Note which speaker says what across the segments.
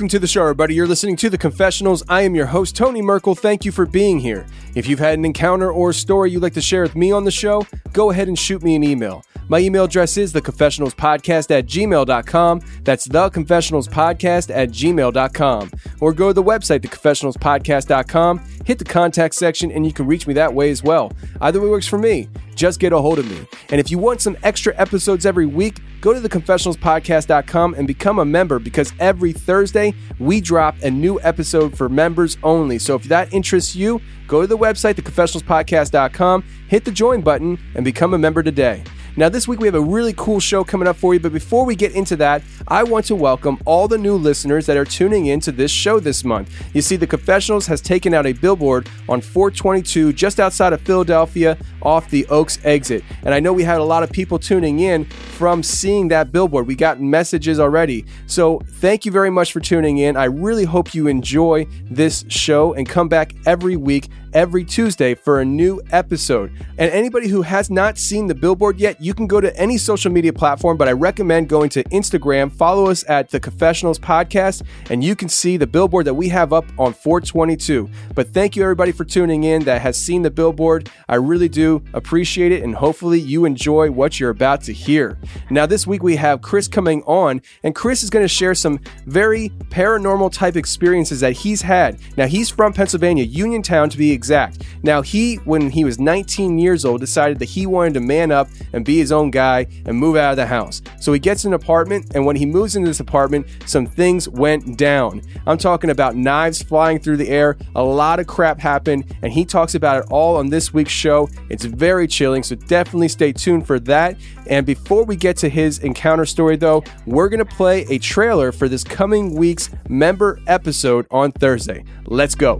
Speaker 1: Welcome to the show, everybody. You're listening to The Confessionals. I am your host, Tony Merkel. Thank you for being here. If you've had an encounter or story you'd like to share with me on the show, go ahead and shoot me an email. My email address is theconfessionalspodcast at gmail.com. That's theconfessionalspodcast at gmail.com. Or go to the website, theconfessionalspodcast.com, hit the contact section, and you can reach me that way as well. Either way works for me. Just get a hold of me. And if you want some extra episodes every week, go to theconfessionalspodcast.com and become a member because every Thursday we drop a new episode for members only. So if that interests you, go to the website, theconfessionalspodcast.com, hit the join button, and become a member today. Now, this week we have a really cool show coming up for you, but before we get into that, I want to welcome all the new listeners that are tuning in to this show this month. You see, The Confessionals has taken out a billboard on 422 just outside of Philadelphia off the Oaks exit. And I know we had a lot of people tuning in from seeing that billboard. We got messages already. So thank you very much for tuning in. I really hope you enjoy this show and come back every week every Tuesday for a new episode. And anybody who has not seen the billboard yet, you can go to any social media platform, but I recommend going to Instagram, follow us at the Confessionals Podcast, and you can see the billboard that we have up on 422. But thank you everybody for tuning in that has seen the billboard. I really do appreciate it, and hopefully you enjoy what you're about to hear. Now, this week we have Chris coming on, and Chris is going to share some very paranormal type experiences that he's had. Now, he's from Pennsylvania, Uniontown to be exact. Now, he, when he was 19 years old, decided that he wanted to man up and be his own guy and move out of the house. So he gets an apartment, and when he moves into this apartment, some things went down. I'm talking about knives flying through the air, a lot of crap happened, and he talks about it all on this week's show. It's very chilling, so definitely stay tuned for that. And before we get to his encounter story, though, we're going to play a trailer for this coming week's member episode on Thursday. Let's go.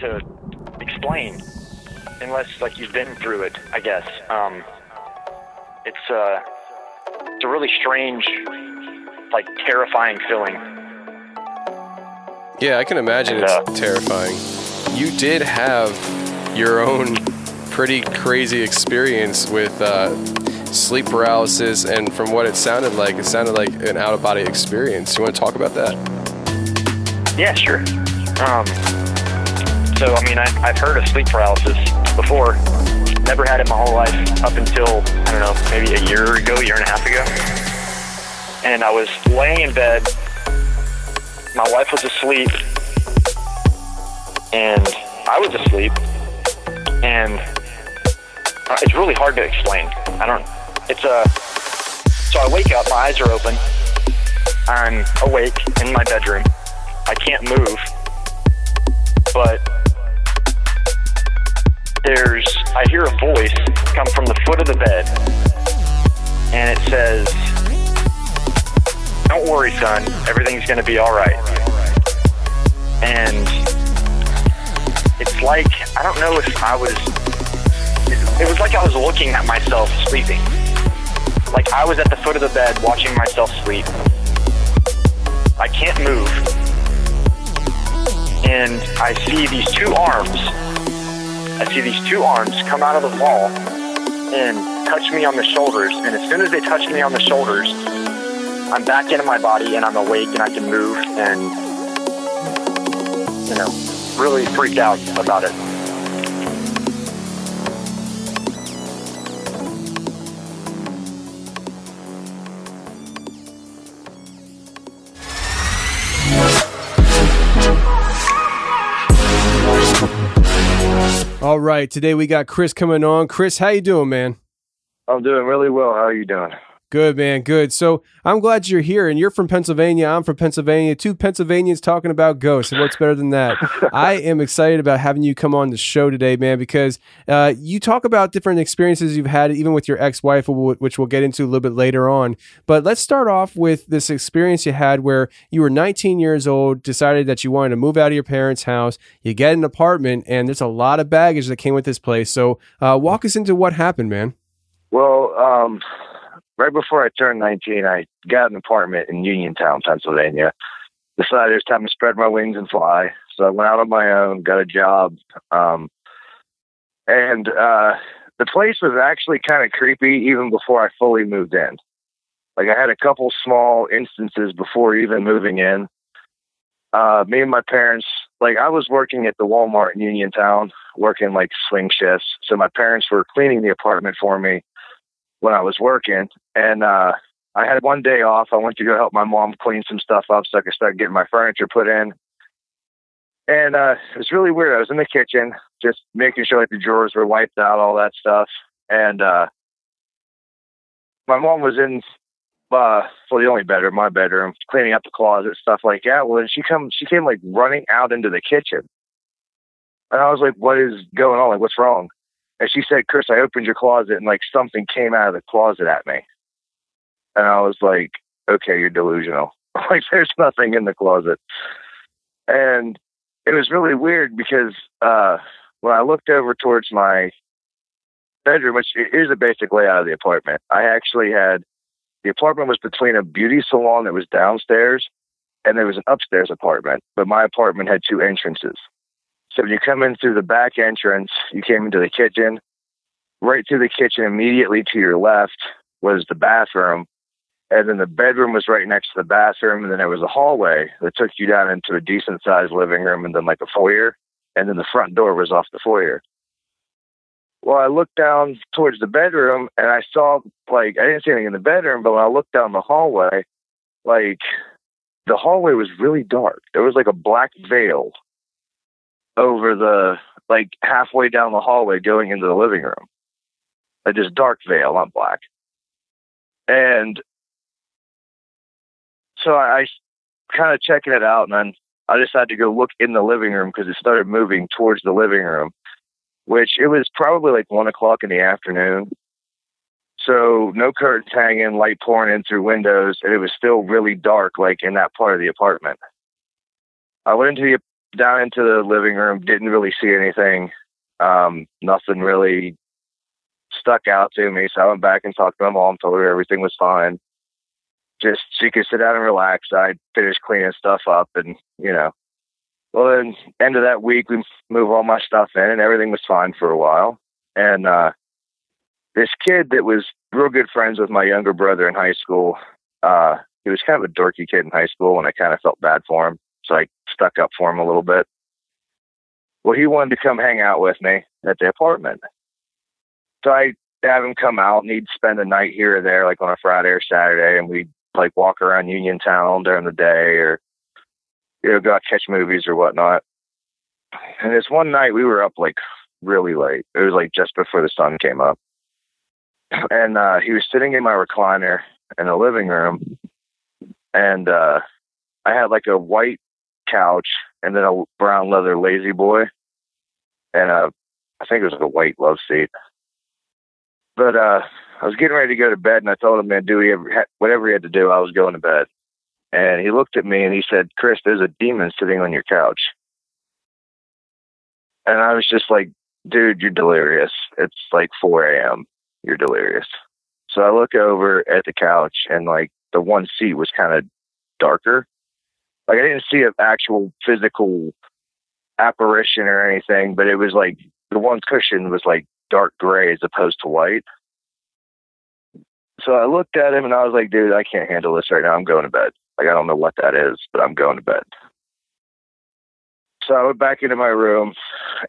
Speaker 2: To explain unless like you've been through it, I guess. Um, it's uh, it's a really strange, like terrifying feeling.
Speaker 1: Yeah, I can imagine
Speaker 2: And, uh,
Speaker 1: it's terrifying. You did have your own pretty crazy experience with uh, sleep paralysis, and from what it sounded like, it sounded like an out of body experience. You want to talk about that?
Speaker 2: Yeah, sure. Um, so, I mean, I, I've heard of sleep paralysis before. Never had it my whole life up until, I don't know, maybe a year ago, year and a half ago. And I was laying in bed. My wife was asleep. And I was asleep. And uh, it's really hard to explain. I don't, it's a, So I wake up, my eyes are open. I'm awake in my bedroom. I can't move. But there's, I hear a voice come from the foot of the bed. And it says, Don't worry, son. Everything's to be all right. And it's like, I don't know if I was, it, it was like I was looking at myself sleeping. Like I was at the foot of the bed watching myself sleep. I can't move. And I see these two arms. I see these two arms come out of the wall and touch me on the shoulders. And as soon as they touch me on the shoulders, I'm back into my body and I'm awake and I can move and, you know, really freaked out about it.
Speaker 1: All right, today we got Chris coming on. Chris, how you doing, man?
Speaker 3: I'm doing really well. How are you doing?
Speaker 1: Good, man. Good. So I'm glad you're here, and you're from Pennsylvania. I'm from Pennsylvania. Two Pennsylvanians talking about ghosts. What's better than that? I am excited about having you come on the show today, man, because uh, you talk about different experiences you've had, even with your ex-wife, which we'll get into a little bit later on. But let's start off with this experience you had where you were 19 years old, decided that you wanted to move out of your parents' house. You get an apartment, and there's a lot of baggage that came with this place. So uh, walk us into what happened, man.
Speaker 3: Well, um, right before I turned 19, I got an apartment in Uniontown, Pennsylvania. Decided it was time to spread my wings and fly. So I went out on my own, got a job. Um, and uh, the place was actually kind of creepy even before I fully moved in. Like I had a couple small instances before even moving in. Uh, me and my parents, like I was working at the Walmart in Uniontown, working like swing shifts. So my parents were cleaning the apartment for me when I was working. And uh, I had one day off. I went to go help my mom clean some stuff up so I could start getting my furniture put in. And uh, it was really weird. I was in the kitchen, just making sure like the drawers were wiped out, all that stuff. And uh, my mom was in uh, for the only bedroom, my bedroom, cleaning up the closet, stuff like that. Well, then she come, she came like running out into the kitchen, and I was like, "What is going on? Like, what's wrong?" And she said, Chris, I opened your closet and like something came out of the closet at me. And I was like, okay, you're delusional. like there's nothing in the closet. And it was really weird because uh, when I looked over towards my bedroom, which is a basic layout of the apartment, I actually had the apartment was between a beauty salon that was downstairs and there was an upstairs apartment, but my apartment had two entrances. So when you come in through the back entrance, you came into the kitchen. Right through the kitchen, immediately to your left was the bathroom. And then the bedroom was right next to the bathroom. And then there was a hallway that took you down into a decent sized living room and then like a foyer. And then the front door was off the foyer. Well, I looked down towards the bedroom and I saw, like, I didn't see anything in the bedroom, but when I looked down the hallway, like, the hallway was really dark. There was like a black veil over the like halfway down the hallway going into the living room. Like just dark veil, on black. And so I, I kind of checking it out, and then I decided to go look in the living room because it started moving towards the living room, which it was probably like one o'clock in the afternoon. So no curtains hanging, light pouring in through windows, and it was still really dark, like in that part of the apartment. I went into the down into the living room, didn't really see anything. Um, nothing really stuck out to me. So I went back and talked to my mom, told her everything was fine. Just she could sit down and relax. I finished cleaning stuff up and, you know. Well then end of that week we move all my stuff in and everything was fine for a while. And uh this kid that was real good friends with my younger brother in high school, uh, he was kind of a dorky kid in high school and I kind of felt bad for him. So I stuck up for him a little bit. Well, he wanted to come hang out with me at the apartment. So I have him come out and he'd spend a night here or there, like on a Friday or Saturday, and we'd like walk around Uniontown during the day or you know, go out catch movies or whatnot. And this one night we were up like really late. It was like just before the sun came up. And uh he was sitting in my recliner in the living room, and uh, I had like a white couch and then a brown leather lazy boy, and a I think it was a white love seat. But uh, I was getting ready to go to bed, and I told him, "Man, do he ever whatever he had to do, I was going to bed." And he looked at me and he said, "Chris, there's a demon sitting on your couch." And I was just like, "Dude, you're delirious. It's like 4 a.m. You're delirious." So I look over at the couch, and like the one seat was kind of darker. Like I didn't see an actual physical apparition or anything, but it was like the one cushion was like dark gray as opposed to white. So I looked at him and I was like, dude, I can't handle this right now. I'm going to bed. Like, I don't know what that is, but I'm going to bed. So I went back into my room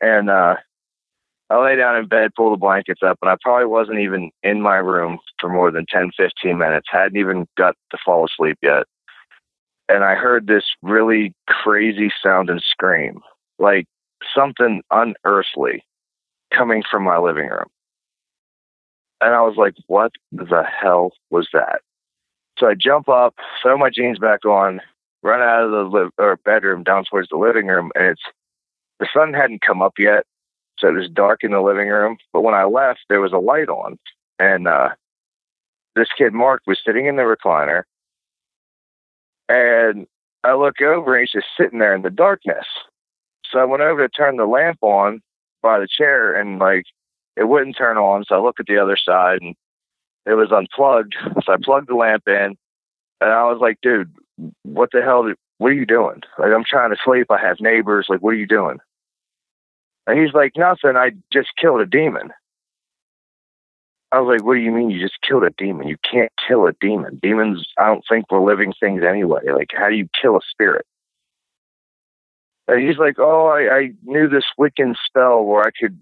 Speaker 3: and uh, I lay down in bed, pull the blankets up, and I probably wasn't even in my room for more than 10, 15 minutes. Hadn't even got to fall asleep yet. And I heard this really crazy sound and scream, like something unearthly coming from my living room. And I was like, what the hell was that? So I jump up, throw my jeans back on, run out of the li- or bedroom down towards the living room, and it's the sun hadn't come up yet, so it was dark in the living room. But when I left, there was a light on, and uh, this kid Mark was sitting in the recliner, and I look over and he's just sitting there in the darkness. So I went over to turn the lamp on by the chair, and like it wouldn't turn on. So I look at the other side, and it was unplugged. So I plugged the lamp in, and I was like, dude, what the hell? Did, what are you doing? Like, I'm trying to sleep. I have neighbors. Like, what are you doing? And he's like, nothing. I just killed a demon. I was like, what do you mean you just killed a demon? You can't kill a demon. Demons, I don't think were living things anyway. Like, how do you kill a spirit? And he's like, oh, I, I knew this Wiccan spell where I could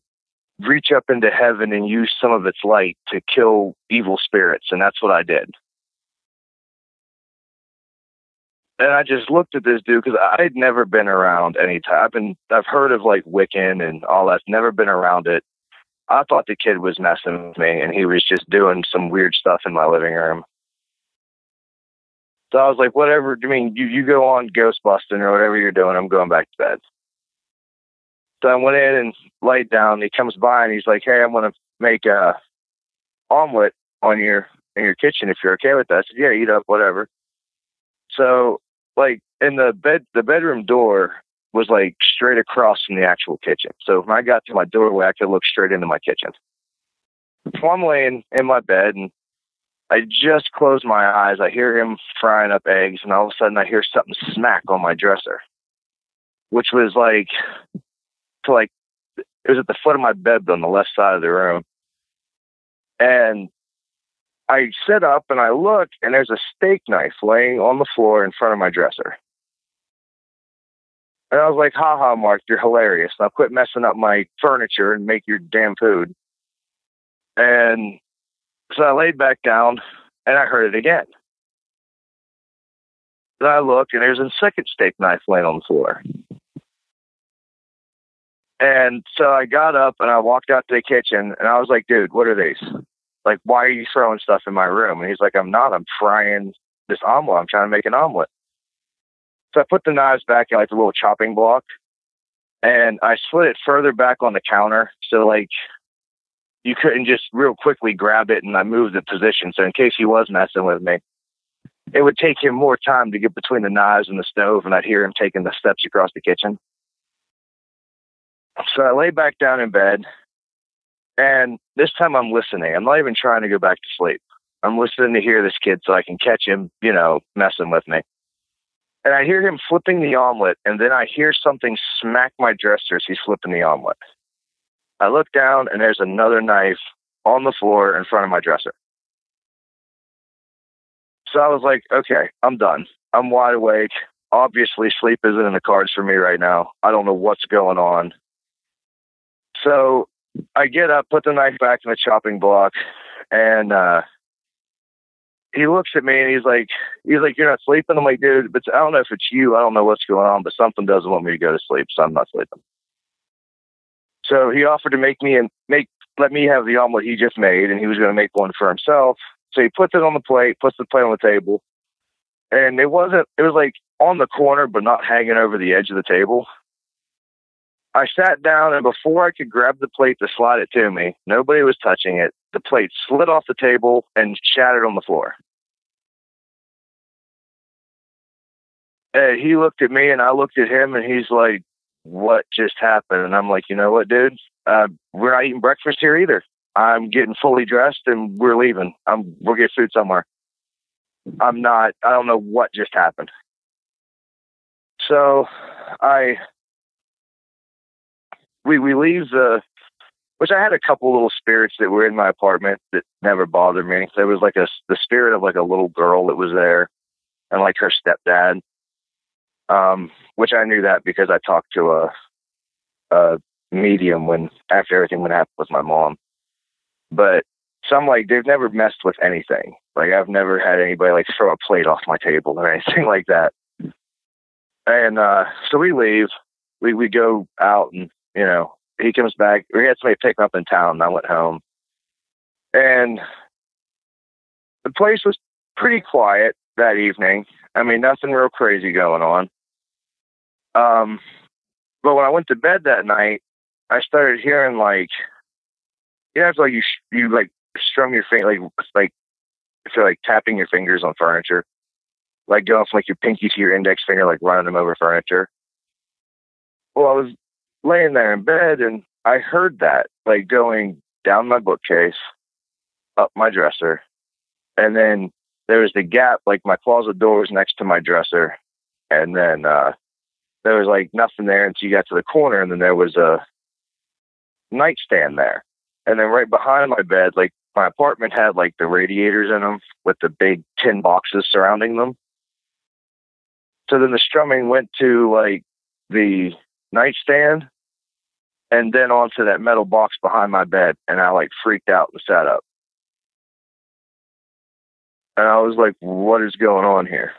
Speaker 3: reach up into heaven and use some of its light to kill evil spirits. And that's what I did. And I just looked at this dude because I'd never been around any time. I've been, I've heard of like Wiccan and all that. Never been around it. I thought the kid was messing with me and he was just doing some weird stuff in my living room. So I was like, whatever. I mean, you, you go on ghost busting or whatever you're doing. I'm going back to bed. So I went in and laid down. He comes by and he's like, "Hey, I'm going to make a omelet on your in your kitchen if you're okay with that." I said, "Yeah, eat up, whatever." So, like in the bed, the bedroom door was like straight across from the actual kitchen. So when I got to my doorway, I could look straight into my kitchen. So I'm laying in my bed and I just close my eyes. I hear him frying up eggs, and all of a sudden I hear something smack on my dresser, which was like to like it was at the foot of my bed on the left side of the room. And I sit up and I look, and there's a steak knife laying on the floor in front of my dresser. And I was like, ha ha, Mark, you're hilarious. Now quit messing up my furniture and make your damn food. And so I laid back down and I heard it again. Then I look and there's a second steak knife laying on the floor. And so I got up and I walked out to the kitchen and I was like, dude, what are these? Like, why are you throwing stuff in my room? And he's like, I'm not. I'm frying this omelet. I'm trying to make an omelet. So I put the knives back in like a little chopping block and I slid it further back on the counter. So like you couldn't just real quickly grab it and I moved the position. So in case he was messing with me, it would take him more time to get between the knives and the stove and I'd hear him taking the steps across the kitchen. So I lay back down in bed and this time I'm listening. I'm not even trying to go back to sleep. I'm listening to hear this kid so I can catch him, you know, messing with me. And I hear him flipping the omelet, and then I hear something smack my dresser as he's flipping the omelet. I look down, and there's another knife on the floor in front of my dresser. So I was like, okay, I'm done. I'm wide awake. Obviously, sleep isn't in the cards for me right now. I don't know what's going on. So I get up, put the knife back in the chopping block, and uh, he looks at me and he's like, he's like, you're not sleeping. I'm like, dude, but I don't know if it's you. I don't know what's going on, but something doesn't want me to go to sleep, so I'm not sleeping. So he offered to make me and make let me have the omelet he just made, and he was going to make one for himself. So he puts it on the plate, puts the plate on the table, and it wasn't. It was like on the corner, but not hanging over the edge of the table. I sat down, and before I could grab the plate to slide it to me, nobody was touching it. The plate slid off the table and shattered on the floor. And he looked at me, and I looked at him, and he's like, "What just happened?" And I'm like, "You know what, dude? Uh, we're not eating breakfast here either. I'm getting fully dressed, and we're leaving. I'm we'll get food somewhere. I'm not. I don't know what just happened." So, I we we leave the which I had a couple little spirits that were in my apartment that never bothered me. There was like a the spirit of like a little girl that was there, and like her stepdad, um, which I knew that because I talked to a a medium when after everything went happened with my mom. But some like they've never messed with anything. Like I've never had anybody like throw a plate off my table or anything like that. And uh so we leave. We we go out and you know, he comes back. We had somebody pick him up in town, and I went home. And the place was pretty quiet that evening. I mean, nothing real crazy going on. Um, but when I went to bed that night, I started hearing like, you know, it's like you you like strum your finger, like like if you're like tapping your fingers on furniture, like going from like your pinky to your index finger, like running them over furniture. Well, I was laying there in bed and I heard that like going down my bookcase, up my dresser, and then there was the gap, like my closet door was next to my dresser, and then uh there was like nothing there until you got to the corner, and then there was a nightstand there, and then right behind my bed, like my apartment had like the radiators in them with the big tin boxes surrounding them. So then the strumming went to like the nightstand and then onto that metal box behind my bed and I like freaked out and sat up. And I was like, what is going on here?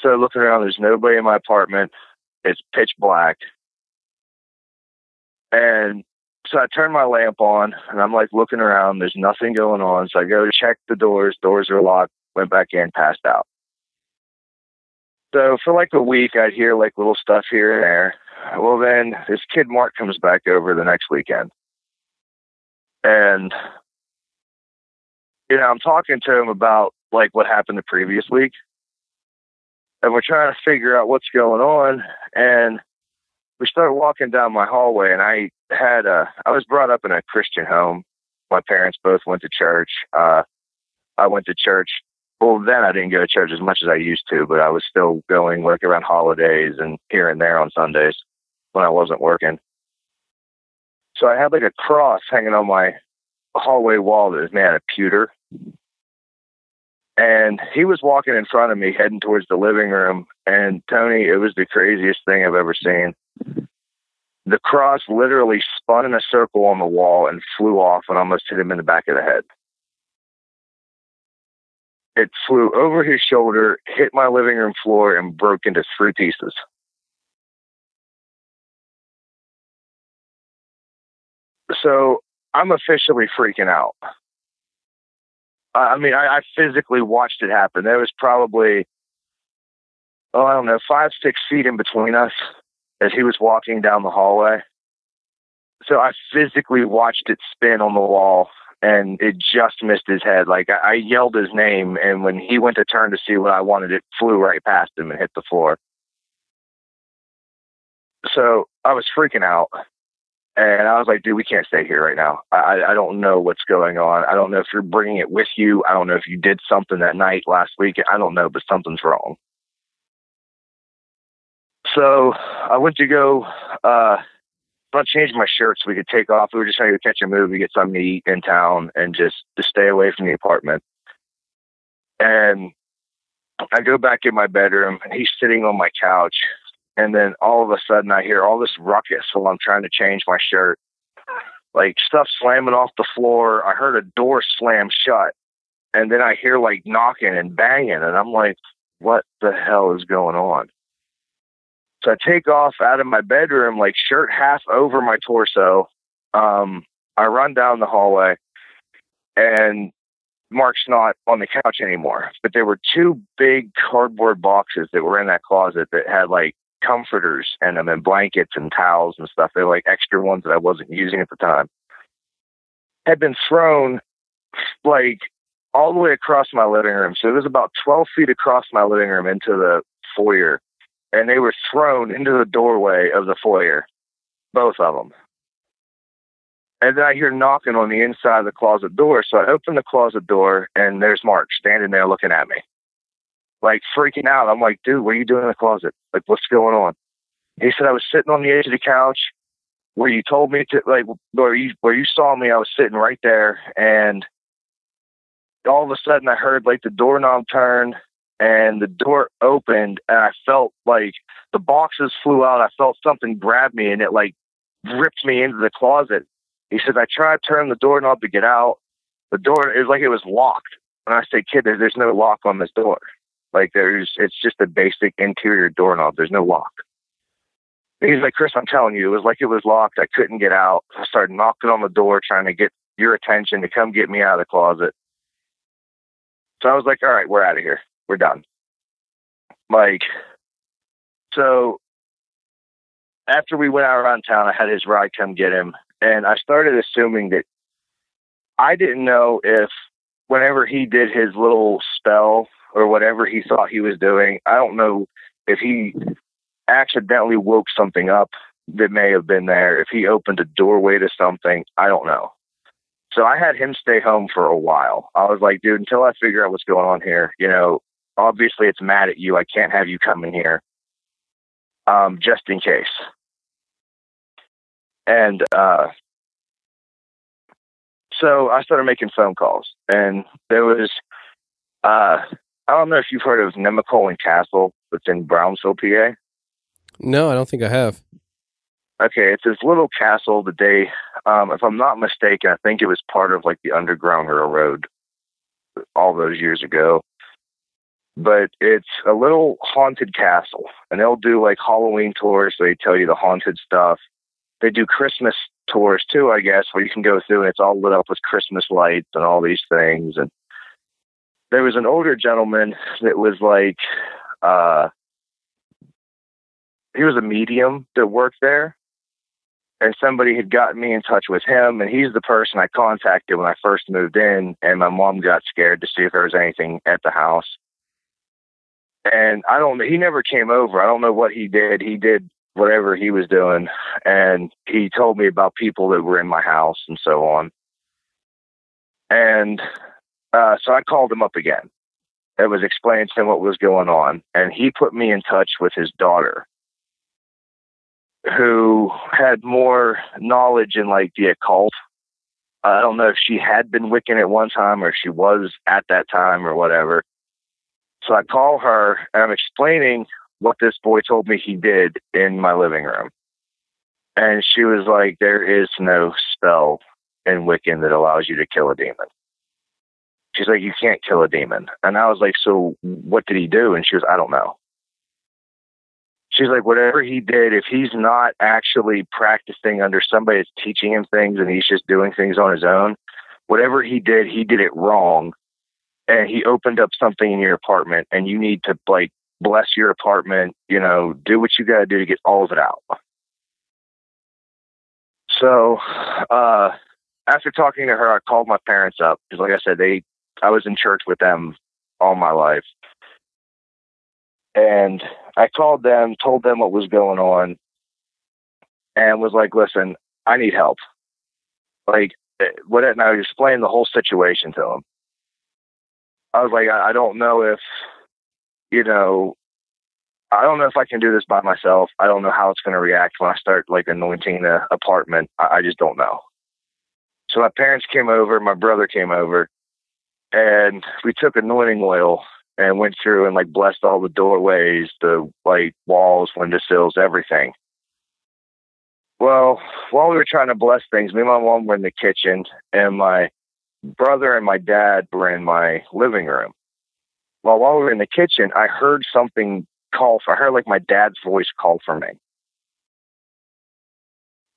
Speaker 3: So looking around, there's nobody in my apartment. It's pitch black. And so I turn my lamp on and I'm like looking around. There's nothing going on. So I go to check the doors. Doors are locked. Went back in, passed out. So for like a week, I'd hear like little stuff here and there. Well, then this kid Mark comes back over the next weekend. And, you know, I'm talking to him about like what happened the previous week. And we're trying to figure out what's going on. And we start walking down my hallway. And I had a, I was brought up in a Christian home. My parents both went to church. Uh, I went to church well, then I didn't go to church as much as I used to, but I was still going like around holidays and here and there on Sundays when I wasn't working. So I had like a cross hanging on my hallway wall that was made out of pewter. And he was walking in front of me, heading towards the living room. And Tony, it was the craziest thing I've ever seen. The cross literally spun in a circle on the wall and flew off and almost hit him in the back of the head. It flew over his shoulder, hit my living room floor, and broke into three pieces. So I'm officially freaking out. I mean, I, I physically watched it happen. There was probably, oh, I don't know, five, six feet in between us as he was walking down the hallway. So I physically watched it spin on the wall and it just missed his head. Like I, I yelled his name, and when he went to turn to see what I wanted, it flew right past him and hit the floor. So I was freaking out. And I was like, dude, we can't stay here right now. I, I don't know what's going on. I don't know if you're bringing it with you. I don't know if you did something that night last week. I don't know, but something's wrong. So I went to go, uh, I changed my shirt so we could take off. We were just trying to catch a movie, get something to eat in town, and just to stay away from the apartment. And I go back in my bedroom, and he's sitting on my couch, and then all of a sudden, I hear all this ruckus while I'm trying to change my shirt. Like stuff slamming off the floor. I heard a door slam shut. And then I hear like knocking and banging. And I'm like, what the hell is going on? So I take off out of my bedroom, like shirt half over my torso. Um, I run down the hallway and Mark's not on the couch anymore. But there were two big cardboard boxes that were in that closet that had like comforters in them and blankets and towels and stuff. They're like extra ones that I wasn't using at the time. Had been thrown like all the way across my living room. So it was about 12 feet across my living room into the foyer. And they were thrown into the doorway of the foyer, both of them. And then I hear knocking on the inside of the closet door. So I open the closet door and there's Mark standing there looking at me, like freaking out. I'm like, dude, what are you doing in the closet? Like, what's going on? He said, I was sitting on the edge of the couch where you told me to, like, where you, where you saw me. I was sitting right there. And all of a sudden I heard like the doorknob turn and the door opened and I felt like the boxes flew out. I felt something grab me and it like ripped me into the closet. He said, I tried to turn the doorknob to get out. The door it was like it was locked. And I said, kid, there's no lock on this door. Like there's, it's just a basic interior doorknob. There's no lock. He's like, Chris, I'm telling you, it was like it was locked. I couldn't get out. I started knocking on the door, trying to get your attention to come get me out of the closet. So I was like, all right, we're out of here. We're done. Like, so after we went out around town, I had his ride come get him. And I started assuming that I didn't know if whenever he did his little spell or whatever he thought he was doing, I don't know if he accidentally woke something up that may have been there, if he opened a doorway to something, I don't know. So I had him stay home for a while. I was like, dude, until I figure out what's going on here, you know, obviously it's mad at you. I can't have you come in here. Um, just in case. And uh so I started making phone calls and there was uh I don't know if you've heard of Nemacolin Castle that's in Brownsville, PA.
Speaker 1: No, I don't think I have.
Speaker 3: Okay, it's this little castle that they, um, if I'm not mistaken, I think it was part of like the Underground Railroad all those years ago. But it's a little haunted castle, and they'll do like Halloween tours. So they tell you the haunted stuff. They do Christmas tours too, I guess, where you can go through and it's all lit up with Christmas lights and all these things. And there was an older gentleman that was like, uh, he was a medium that worked there and somebody had gotten me in touch with him and he's the person I contacted when I first moved in and my mom got scared to see if there was anything at the house. And I don't know he never came over. I don't know what he did. He did whatever he was doing and he told me about people that were in my house and so on. And uh, so I called him up again. It was explaining to him what was going on and he put me in touch with his daughter who had more knowledge in like the occult. I don't know if she had been Wiccan at one time or she was at that time or whatever. So I call her and I'm explaining what this boy told me he did in my living room. And she was like, There is no spell in Wiccan that allows you to kill a demon. She's like, You can't kill a demon. And I was like, So what did he do? And she was, I don't know she's like, whatever he did, if he's not actually practicing under somebody that's teaching him things and he's just doing things on his own, whatever he did, he did it wrong. And he opened up something in your apartment and you need to like bless your apartment, you know, do what you got to do to get all of it out. So, uh, after talking to her, I called my parents up because, like I said, they, I was in church with them all my life. And I called them, told them what was going on, and was like, listen, I need help. Like, eh, what, and I explained the whole situation to them. I was like, I, don't know if, you know, I don't know if I can do this by myself. I don't know how it's going to react when I start like anointing the apartment. I just don't know. So my parents came over, my brother came over, and we took anointing oil and went through and like blessed all the doorways, the like walls, windowsills, everything. Well, while we were trying to bless things, me and my mom were in the kitchen, and my brother and my dad were in my living room. Well, while we were in the kitchen, I heard something call for. I heard like my dad's voice call for me,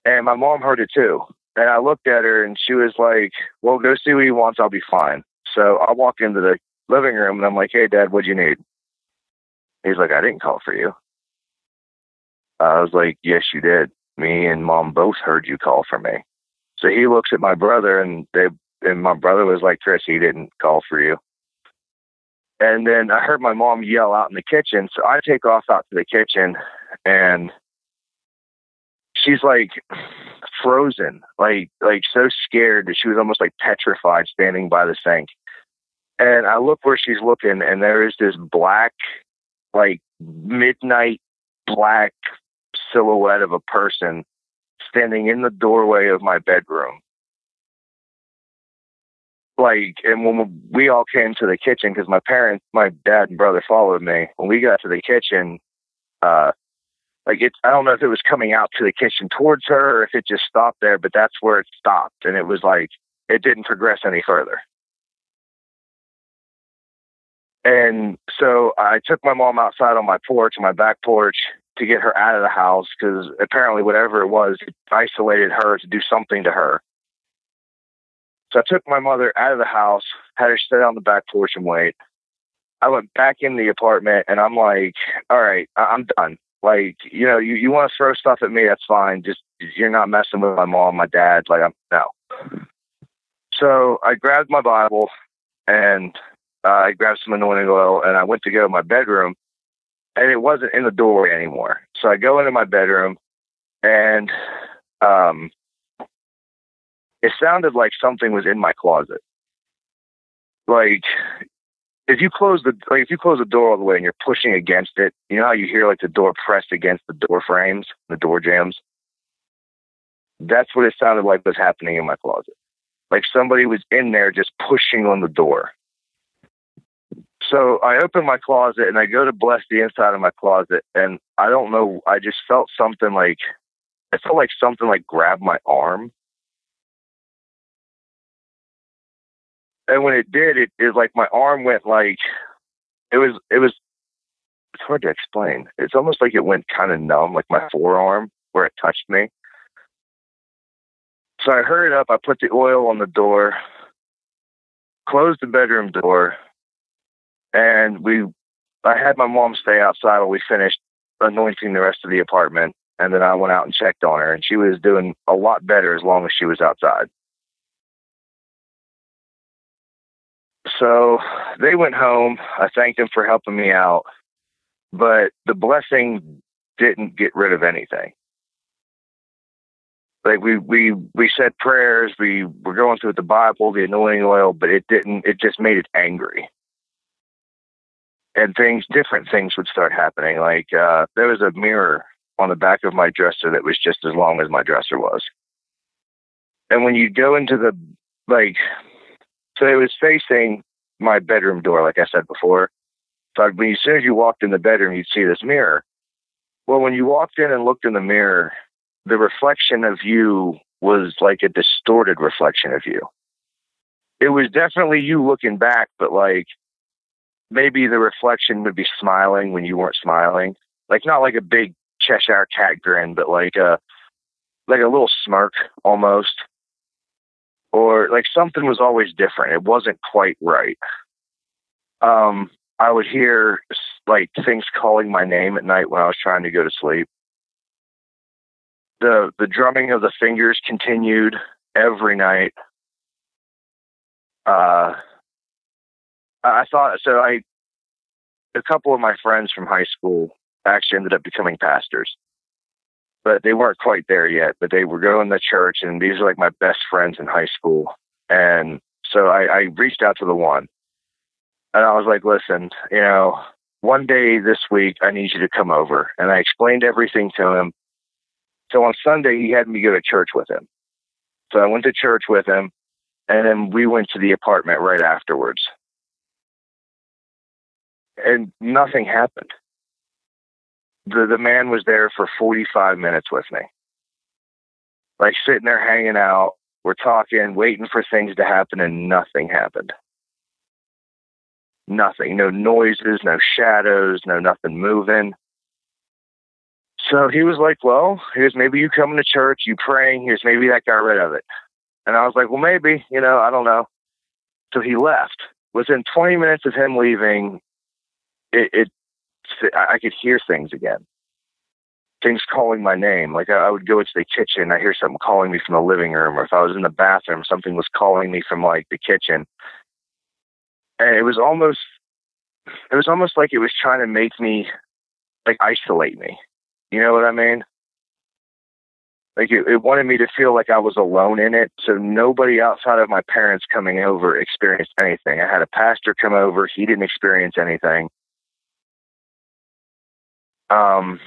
Speaker 3: and my mom heard it too. And I looked at her, and she was like, "Well, go see what he wants. I'll be fine." So I walk into the living room and I'm like, "Hey, Dad, what'd you need?" He's like, "I didn't call for you." I was like, "Yes, you did. Me and Mom both heard you call for me." So he looks at my brother and they and my brother was like, "Chris, he didn't call for you." And then I heard my mom yell out in the kitchen. So I take off out to the kitchen and she's like frozen, like like so scared that she was almost like petrified standing by the sink. And I look where she's looking and there is this black, like midnight black silhouette of a person standing in the doorway of my bedroom like, and when we all came to the kitchen, because my parents, my dad and brother followed me, when we got to the kitchen, uh, like it's, I don't know if it was coming out to the kitchen towards her or if it just stopped there, but that's where it stopped. And it was like, it didn't progress any further. And so I took my mom outside on my porch, my back porch, to get her out of the house because apparently whatever it was it isolated her to do something to her. So I took my mother out of the house, had her sit on the back porch and wait. I went back in the apartment and I'm like, all right, I- I'm done. Like, you know, you, you want to throw stuff at me, that's fine. Just, you're not messing with my mom, my dad. Like, I'm, no. So I grabbed my Bible and uh, I grabbed some anointing oil and I went to go to my bedroom and it wasn't in the doorway anymore. So I go into my bedroom and um, it sounded like something was in my closet. Like if you close the like if you close the door all the way and you're pushing against it, you know how you hear like the door pressed against the door frames, the door jambs. That's what it sounded like was happening in my closet. Like somebody was in there just pushing on the door. So I open my closet and I go to bless the inside of my closet and I don't know, I just felt something like I felt like something like grabbed my arm and when it did, it is like my arm went like it was it was it's hard to explain. It's almost like it went kind of numb, like my forearm where it touched me. So I hurried up, I put the oil on the door, closed the bedroom door, and we I had my mom stay outside while we finished anointing the rest of the apartment. And then I went out and checked on her, and she was doing a lot better as long as she was outside. So they went home. I thanked them for helping me out, but the blessing didn't get rid of anything. Like we we we said prayers, we were going through the Bible, the anointing oil, but it didn't. It just made it angry, and things, different things would start happening. Like uh, there was a mirror on the back of my dresser that was just as long as my dresser was, and when you go into the like so it was facing my bedroom door, like I said before. So when, as soon as you walked in the bedroom, you'd see this mirror. Well, when you walked in and looked in the mirror, the reflection of you was like a distorted reflection of you. It was definitely you looking back, but like maybe the reflection would be smiling when you weren't smiling. Like not like a big Cheshire cat grin, but like a like a little smirk almost or like something was always different. It wasn't quite right. Um, I would hear like things calling my name at night when I was trying to go to sleep. The the drumming of the fingers continued every night. Uh, I thought so. I a couple of my friends from high school actually ended up becoming pastors but they weren't quite there yet. But they were going to church, and these are like my best friends in high school. And so I, I reached out to the one, and I was like, "Listen, you know, one day this week I need you to come over." And I explained everything to him. So on Sunday he had me go to church with him. So I went to church with him, and then we went to the apartment right afterwards. And nothing happened the the man was there for 45 minutes with me. Like sitting there hanging out we're talking waiting for things to happen and nothing happened. Nothing. No noises no shadows no nothing moving. So he was like well here's maybe you coming to church you praying here's maybe that got rid of it. And i was like well maybe you know i don't know. So he left. Within 20 minutes of him leaving, it, it I could hear things again. Things calling my name. Like I, I would go into the kitchen, I hear something calling me from the living room, or if I was in the bathroom, something was calling me from like the kitchen. And it was almost, it was almost like it was trying to make me, like isolate me. You know what I mean? Like it, it wanted me to feel like I was alone in it. So nobody outside of my parents coming over experienced anything. I had a pastor come over. He didn't experience anything. Um,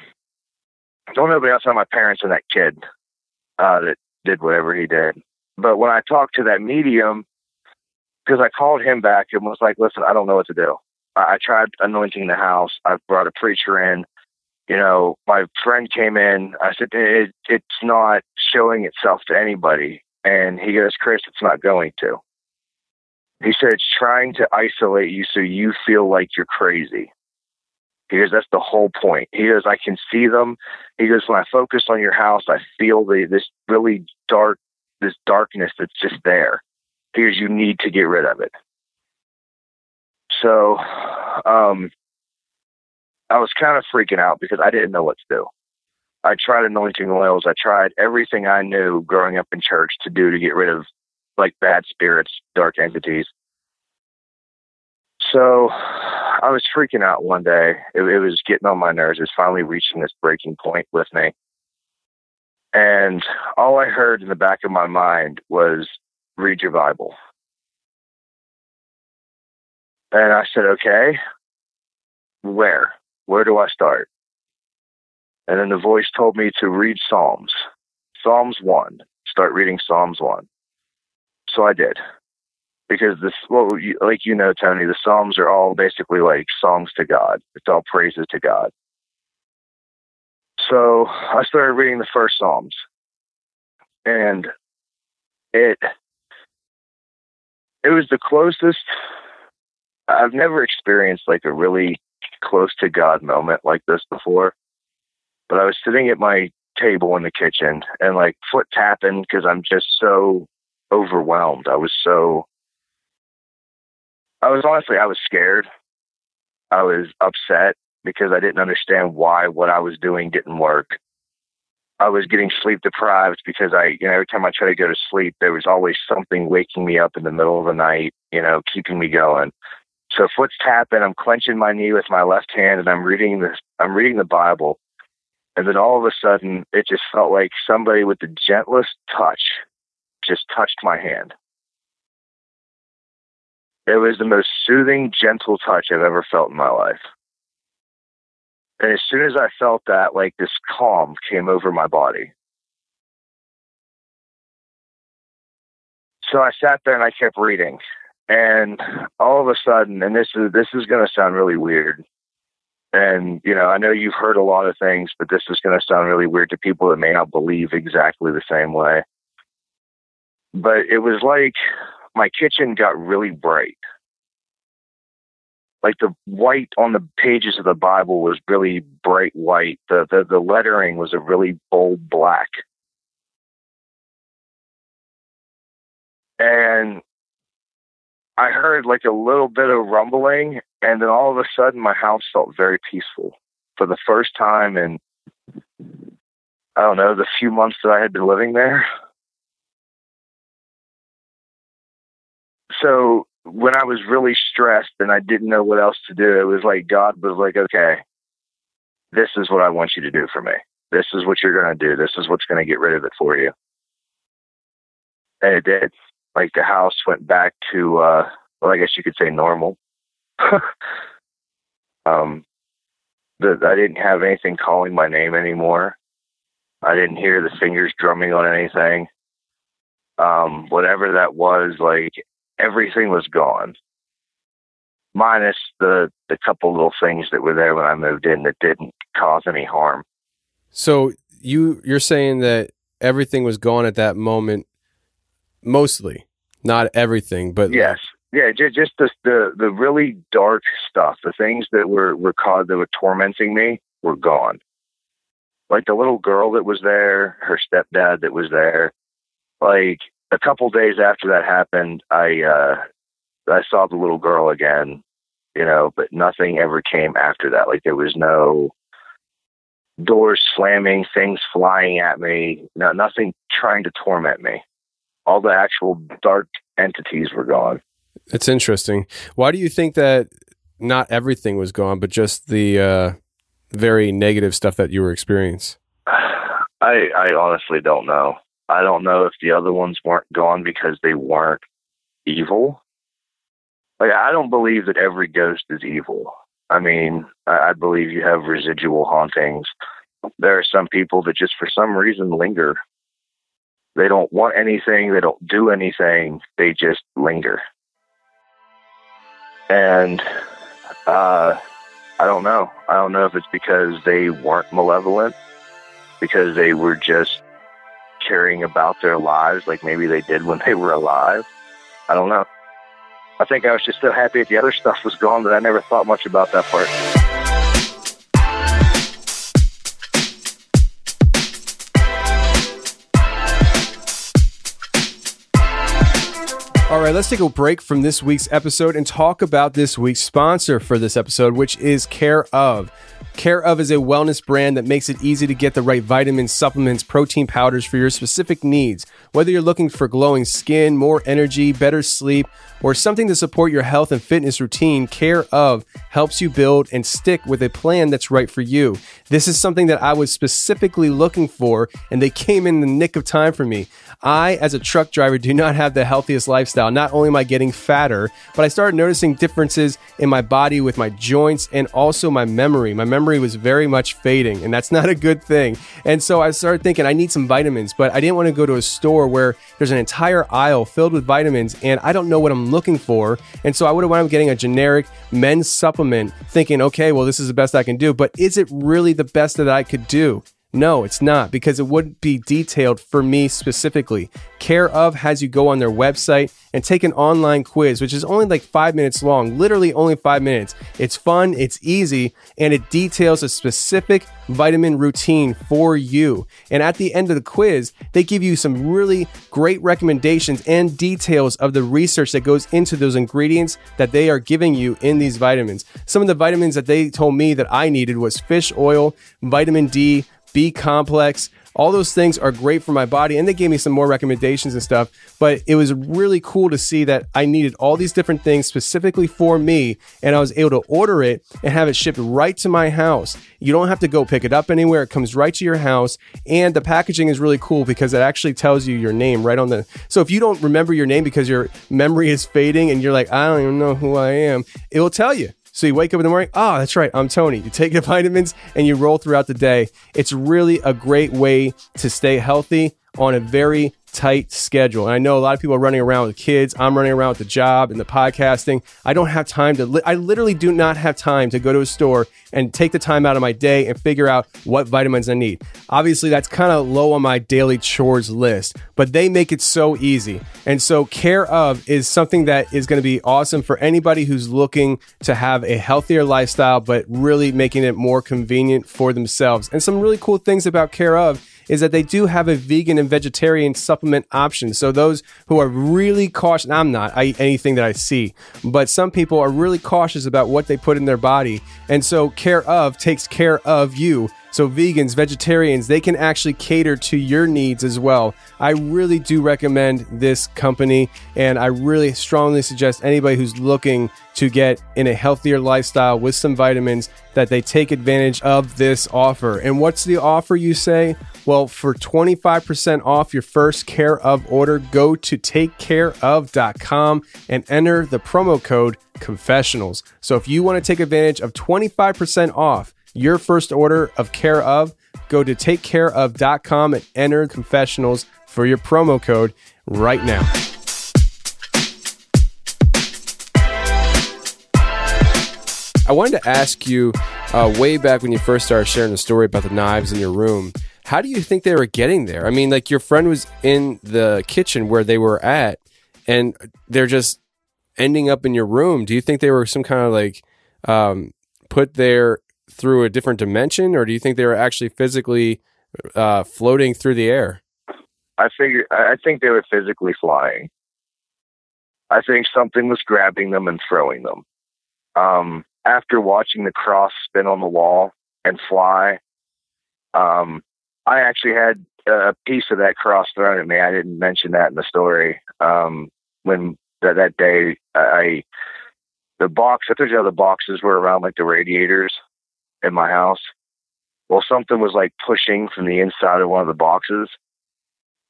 Speaker 3: don't nobody outside my parents and that kid uh, that did whatever he did. But when I talked to that medium, because I called him back and was like, listen, I don't know what to do. I, I tried anointing the house. I brought a preacher in. You know, my friend came in. I said, it, it's not showing itself to anybody. And he goes, Chris, it's not going to. He said, it's trying to isolate you so you feel like you're crazy. He goes, that's the whole point. He goes, I can see them. He goes, when I focus on your house, I feel the this really dark, this darkness that's just there. He goes, you need to get rid of it. So, um, I was kind of freaking out because I didn't know what to do. I tried anointing oils. I tried everything I knew growing up in church to do to get rid of like bad spirits, dark entities. So I was freaking out one day. It, it was getting on my nerves. It was finally reaching this breaking point with me. And all I heard in the back of my mind was, read your Bible. And I said, okay, where? Where do I start? And then the voice told me to read Psalms. Psalms 1. Start reading Psalms 1. So I did because this, well, you, like you know, Tony, the Psalms are all basically like songs to God. It's all praises to God. So I started reading the first Psalms, and it it was the closest I've never experienced like a really close to God moment like this before. But I was sitting at my table in the kitchen and like foot tapping because I'm just so overwhelmed. I was so I was honestly, I was scared. I was upset because I didn't understand why what I was doing didn't work. I was getting sleep deprived because I, you know, every time I tried to go to sleep, there was always something waking me up in the middle of the night, you know, keeping me going. So foot's tapping, I'm clenching my knee with my left hand and I'm reading this, I'm reading the Bible. And then all of a sudden, it just felt like somebody with the gentlest touch just touched my hand. It was the most soothing, gentle touch I've ever felt in my life. And as soon as I felt that, like this calm came over my body. So I sat there and I kept reading. And all of a sudden, and this is this is gonna sound really weird. And, you know, I know you've heard a lot of things, but this is gonna sound really weird to people that may not believe exactly the same way. But it was like my kitchen got really bright. Like the white on the pages of the Bible was really bright white. The, the, the lettering was a really bold black. And I heard like a little bit of rumbling, and then all of a sudden my house felt very peaceful for the first time in I don't know the few months that I had been living there. So when I was really stressed and I didn't know what else to do, it was like God was like, okay, this is what I want you to do for me. This is what you're going to do. This is what's going to get rid of it for you. And it did. Like the house went back to, uh, well, I guess you could say normal. um, the, I didn't have anything calling my name anymore. I didn't hear the fingers drumming on anything. Um, whatever that was, like everything was gone, minus the the couple little things that were there when I moved in that didn't cause any harm.
Speaker 1: So you you're saying that everything was gone at that moment, mostly, not everything, but
Speaker 3: yes, yeah, just, just the, the the really dark stuff, the things that were were caused that were tormenting me were gone. Like the little girl that was there, her stepdad that was there, like a couple days after that happened, I uh, I saw the little girl again, you know, but nothing ever came after that. Like there was no doors slamming, things flying at me, no, nothing trying to torment me. All the actual dark entities were gone.
Speaker 1: It's interesting. Why do you think that not everything was gone, but just the uh, very negative stuff that you were experiencing?
Speaker 3: I I honestly don't know. I don't know if the other ones weren't gone because they weren't evil. Like I don't believe that every ghost is evil. I mean, I, I believe you have residual hauntings. There are some people that just for some reason linger. They don't want anything, they don't do anything, they just linger. And uh I don't know. I don't know if it's because they weren't malevolent, because they were just caring about their lives like maybe they did when they were alive. I don't know. I think I was just so happy that the other stuff was gone that I never thought much about that part.
Speaker 1: All right, let's take a break from this week's episode and talk about this week's sponsor for this episode, which is Care of. Care of is a wellness brand that makes it easy to get the right vitamins, supplements, protein powders for your specific needs. Whether you're looking for glowing skin, more energy, better sleep, or something to support your health and fitness routine, Care of helps you build and stick with a plan that's right for you. This is something that I was specifically looking for, and they came in the nick of time for me. I, as a truck driver, do not have the healthiest lifestyle. Not only am I getting fatter, but I started noticing differences in my body with my joints and also my memory. My memory was very much fading, and that's not a good thing. And so I started thinking I need some vitamins, but I didn't want to go to a store where there's an entire aisle filled with vitamins and I don't know what I'm looking for. And so I would have wound up getting a generic men's supplement, thinking, okay, well, this is the best I can do, but is it really the best that I could do? No, it's not because it wouldn't be detailed for me specifically. Care of has you go on their website and take an online quiz, which is only like five minutes long, literally only five minutes. It's fun, it's easy, and it details a specific vitamin routine for you. And at the end of the quiz, they give you some really great recommendations and details of the research that goes into those ingredients that they are giving you in these vitamins. Some of the vitamins that they told me that I needed was fish oil, vitamin D, B complex. All those things are great for my body. And they gave me some more recommendations and stuff. But it was really cool to see that I needed all these different things specifically for me. And I was able to order it and have it shipped right to my house. You don't have to go pick it up anywhere. It comes right to your house. And the packaging is really cool because it actually tells you your name right on the. So if you don't remember your name because your memory is fading and you're like, I don't even know who I am, it will tell you. So you wake up in the morning, oh, that's right, I'm Tony. You take your vitamins and you roll throughout the day. It's really a great way to stay healthy on a very tight schedule. And I know a lot of people are running around with kids. I'm running around with the job and the podcasting. I don't have time to, li- I literally do not have time to go to a store and take the time out of my day and figure out what vitamins I need. Obviously, that's kind of low on my daily chores list, but they make it so easy. And so, Care of is something that is going to be awesome for anybody who's looking to have a healthier lifestyle, but really making it more convenient for themselves. And some really cool things about Care of is that they do have a vegan and vegetarian supplement option. So those who are really cautious, I'm not, I eat anything that I see, but some people are really cautious about what they put in their body. And so Care of takes care of you. So vegans, vegetarians, they can actually cater to your needs as well. I really do recommend this company and I really strongly suggest anybody who's looking to get in a healthier lifestyle with some vitamins that they take advantage of this offer. And what's the offer you say? Well, for 25% off your first care of order, go to takecareof.com and enter the promo code confessionals. So if you want to take advantage of 25% off your first order of care of, go to takecareof.com and enter confessionals for your promo code right now. I wanted to ask you uh, way back when you first started sharing the story about the knives in your room. How do you think they were getting there? I mean, like your friend was in the kitchen where they were at, and they're just ending up in your room. Do you think they were some kind of like um, put there through a different dimension, or do you think they were actually physically uh, floating through the air?
Speaker 3: I figure I think they were physically flying. I think something was grabbing them and throwing them. Um, after watching the cross spin on the wall and fly, um, I actually had a piece of that cross thrown at me. I didn't mention that in the story. Um, when that, that day, I, the box, I told you how the boxes were around like the radiators in my house. Well, something was like pushing from the inside of one of the boxes.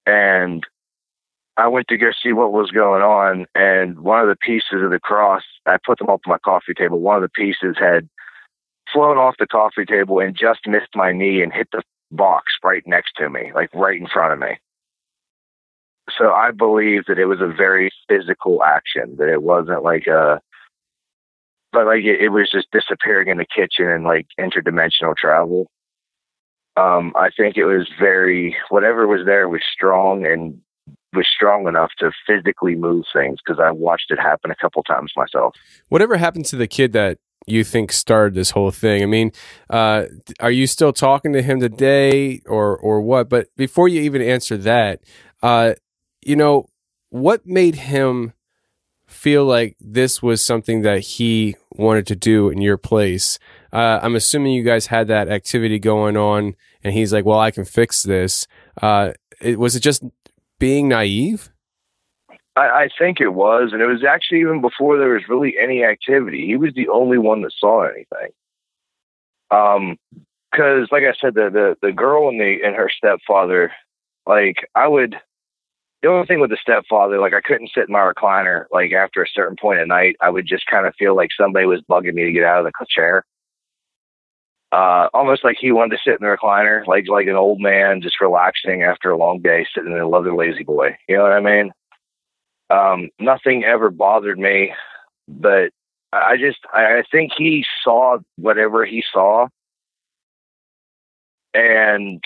Speaker 3: And I went to go see what was going on. And one of the pieces of the cross, I put them up on my coffee table. One of the pieces had flown off the coffee table and just missed my knee and hit the box right next to me, like right in front of me. So I believe that it was a very physical action, that it wasn't like a, but like it, it was just disappearing in the kitchen and like interdimensional travel. Um, I think it was very, whatever was there was strong and was strong enough to physically move things because I watched it happen a couple times myself.
Speaker 1: Whatever happened to the kid that you think started this whole thing? I mean, uh, are you still talking to him today, or or what? But before you even answer that, uh, you know, what made him feel like this was something that he wanted to do in your place? Uh, I'm assuming you guys had that activity going on, and he's like, "Well, I can fix this." Uh, it, was it just being naive?
Speaker 3: I, I think it was, and it was actually even before there was really any activity. He was the only one that saw anything. Um, because like I said, the the the girl and the and her stepfather, like I would. The only thing with the stepfather, like I couldn't sit in my recliner. Like after a certain point at night, I would just kind of feel like somebody was bugging me to get out of the chair. Uh, almost like he wanted to sit in the recliner, like like an old man just relaxing after a long day, sitting in a leather La-Z-Boy. You know what I mean? Um, nothing ever bothered me, but I just I think he saw whatever he saw, and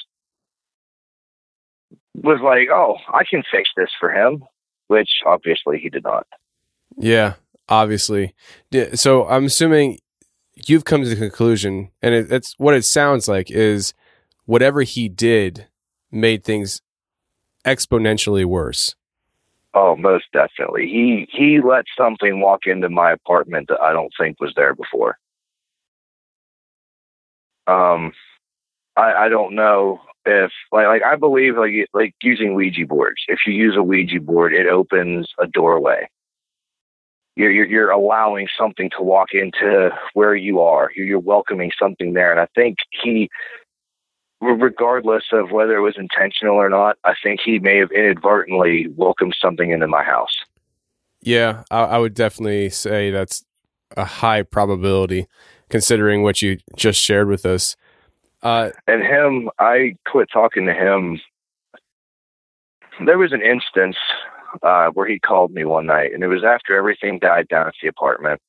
Speaker 3: was like, "Oh, I can fix this for him," which obviously he did not.
Speaker 1: Yeah, obviously. So I'm assuming you've come to the conclusion, and it, it's what it sounds like is whatever he did made things exponentially worse.
Speaker 3: Oh, most definitely. He he let something walk into my apartment that I don't think was there before. Um, I I don't know if like like I believe like like using Ouija boards. If you use a Ouija board, it opens a doorway. You're you're, you're allowing something to walk into where you are. You're, welcoming something there, and I think he regardless of whether it was intentional or not, I think he may have inadvertently welcomed something into my house.
Speaker 1: Yeah, I, I, would definitely say that's a high probability considering what you just shared with us.
Speaker 3: Uh, and him, I quit talking to him. There was an instance uh, where he called me one night, and it was after everything died down at the apartment.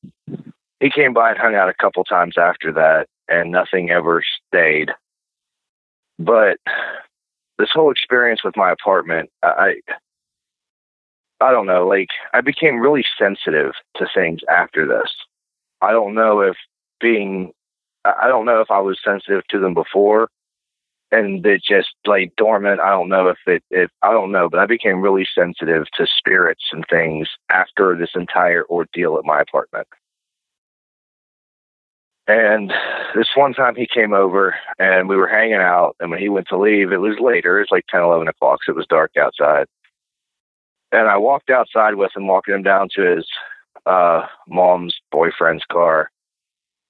Speaker 3: He came by and hung out a couple times after that, and nothing ever stayed. But this whole experience with my apartment, I I don't know, like I became really sensitive to things after this. I don't know if being I don't know if I was sensitive to them before and it just like dormant. I don't know if it if I don't know, but I became really sensitive to spirits and things after this entire ordeal at my apartment. And this one time he came over and we were hanging out. And when he went to leave, it was later. It was like 10, 11 o'clock. So it was dark outside. And I walked outside with him, walking him down to his uh, mom's boyfriend's car.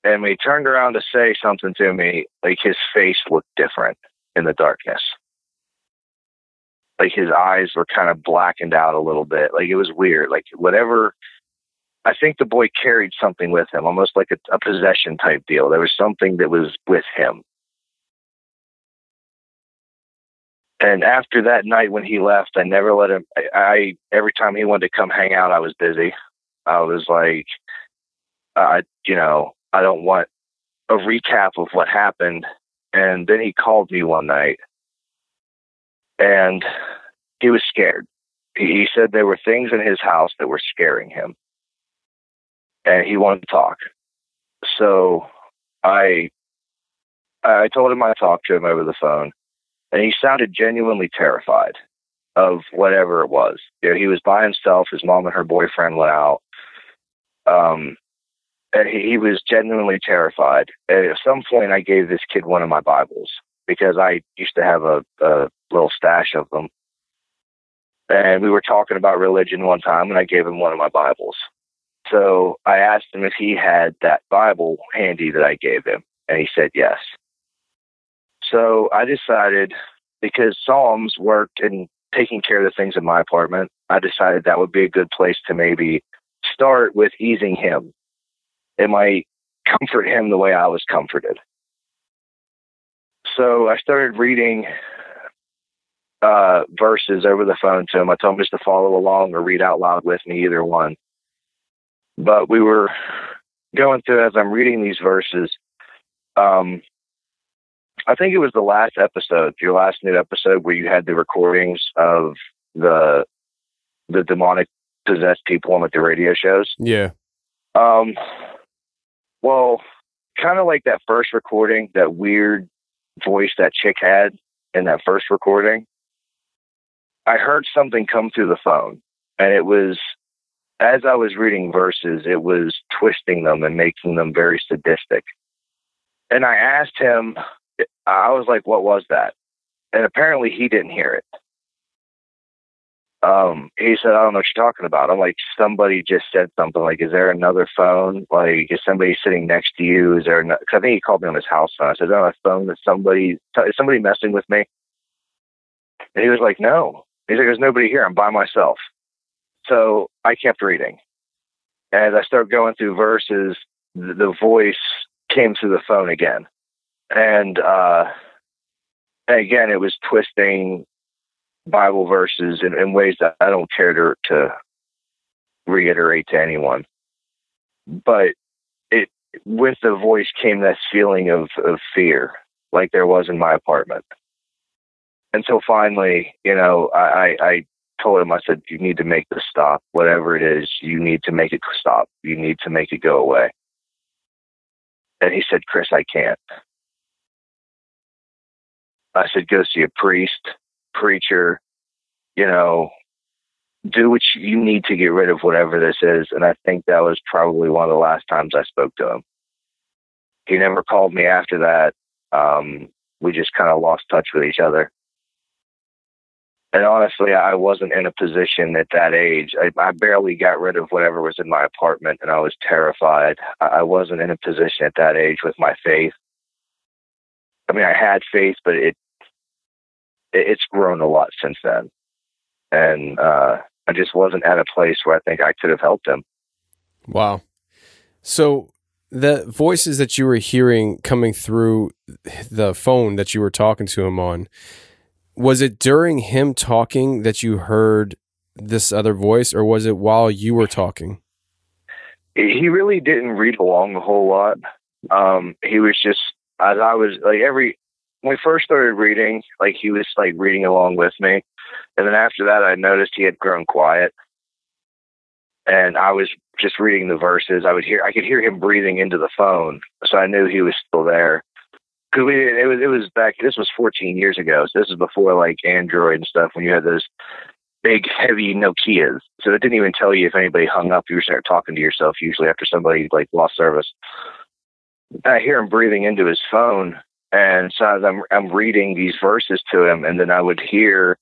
Speaker 3: And when he turned around to say something to me, like his face looked different in the darkness. Like his eyes were kind of blackened out a little bit. Like it was weird. Like whatever I think the boy carried something with him, almost like a, a possession type deal. There was something that was with him. And after that night when he left, I never let him. I, I every time he wanted to come hang out, I was busy. I was like, I, you know, I don't want a recap of what happened. And then he called me one night, and he was scared. He said there were things in his house that were scaring him and he wanted to talk. So I I told him I talked to him over the phone, and he sounded genuinely terrified. of whatever it was. You know, he was by himself. His mom and her boyfriend went out. Um, and he, he was genuinely terrified. And at some point, I gave this kid one of my Bibles because I used to have a, a little stash of them. And we were talking about religion one time, and I gave him one of my Bibles. So I asked him if he had that Bible handy that I gave him, and he said yes. So I decided because Psalms worked in taking care of the things in my apartment, I decided that would be a good place to maybe start with easing him. It might comfort him the way I was comforted. So I started reading uh, verses over the phone to him. I told him just to follow along or read out loud with me, either one. But we were going through as I'm reading these verses. Um, I think it was the last episode, your last new episode, where you had the recordings of the the demonic possessed people on like the radio shows.
Speaker 1: Yeah.
Speaker 3: Um. Well, kind of like that first recording, that weird voice that chick had in that first recording. I heard something come through the phone, and it was as I was reading verses, it was twisting them and making them very sadistic. And I asked him, I was like, what was that? And apparently he didn't hear it. Um, he said, I don't know what you're talking about. I'm like, somebody just said something like, is there another phone? Like, is somebody sitting next to you? Is there? Cause I think he called me on his house phone. I said, on a phone that somebody, is somebody messing with me? And he was like, no. He's like, there's nobody here. I'm by myself. So I kept reading. As I started going through verses, the, the voice came through the phone again. And, uh, again, it was twisting Bible verses in, in ways that I don't care to, to reiterate to anyone. But it, with the voice came this feeling of, of fear, like there was in my apartment. And so finally, you know, I, I told him, I said, you need to make this stop. Whatever it is, you need to make it stop. You need to make it go away. And he said, Chris, I can't. I said, go see a priest, preacher, you know, do what you need to get rid of whatever this is. And I think that was probably one of the last times I spoke to him. He never called me after that. Um, we just kind of lost touch with each other. And honestly, I wasn't in a position at that age. I, I barely got rid of whatever was in my apartment, and I was terrified. I wasn't in a position at that age with my faith. I mean, I had faith, but it it's grown a lot since then, and uh, I just wasn't at a place where I think I could have helped him.
Speaker 1: Wow. So the voices that you were hearing coming through the phone that you were talking to him on was it during him talking that you heard this other voice or was it while you were talking
Speaker 3: he really didn't read along a whole lot um, he was just as i was like every when we first started reading like he was like reading along with me and then after that i noticed he had grown quiet and i was just reading the verses i would hear i could hear him breathing into the phone so i knew he was still there because we it was it was back. This was 14 years ago, so this is before like Android and stuff. When you had those big, heavy Nokia's, so it didn't even tell you if anybody hung up. You were start talking to yourself usually after somebody like lost service. I hear him breathing into his phone, and so I'm I'm reading these verses to him, and then I would hear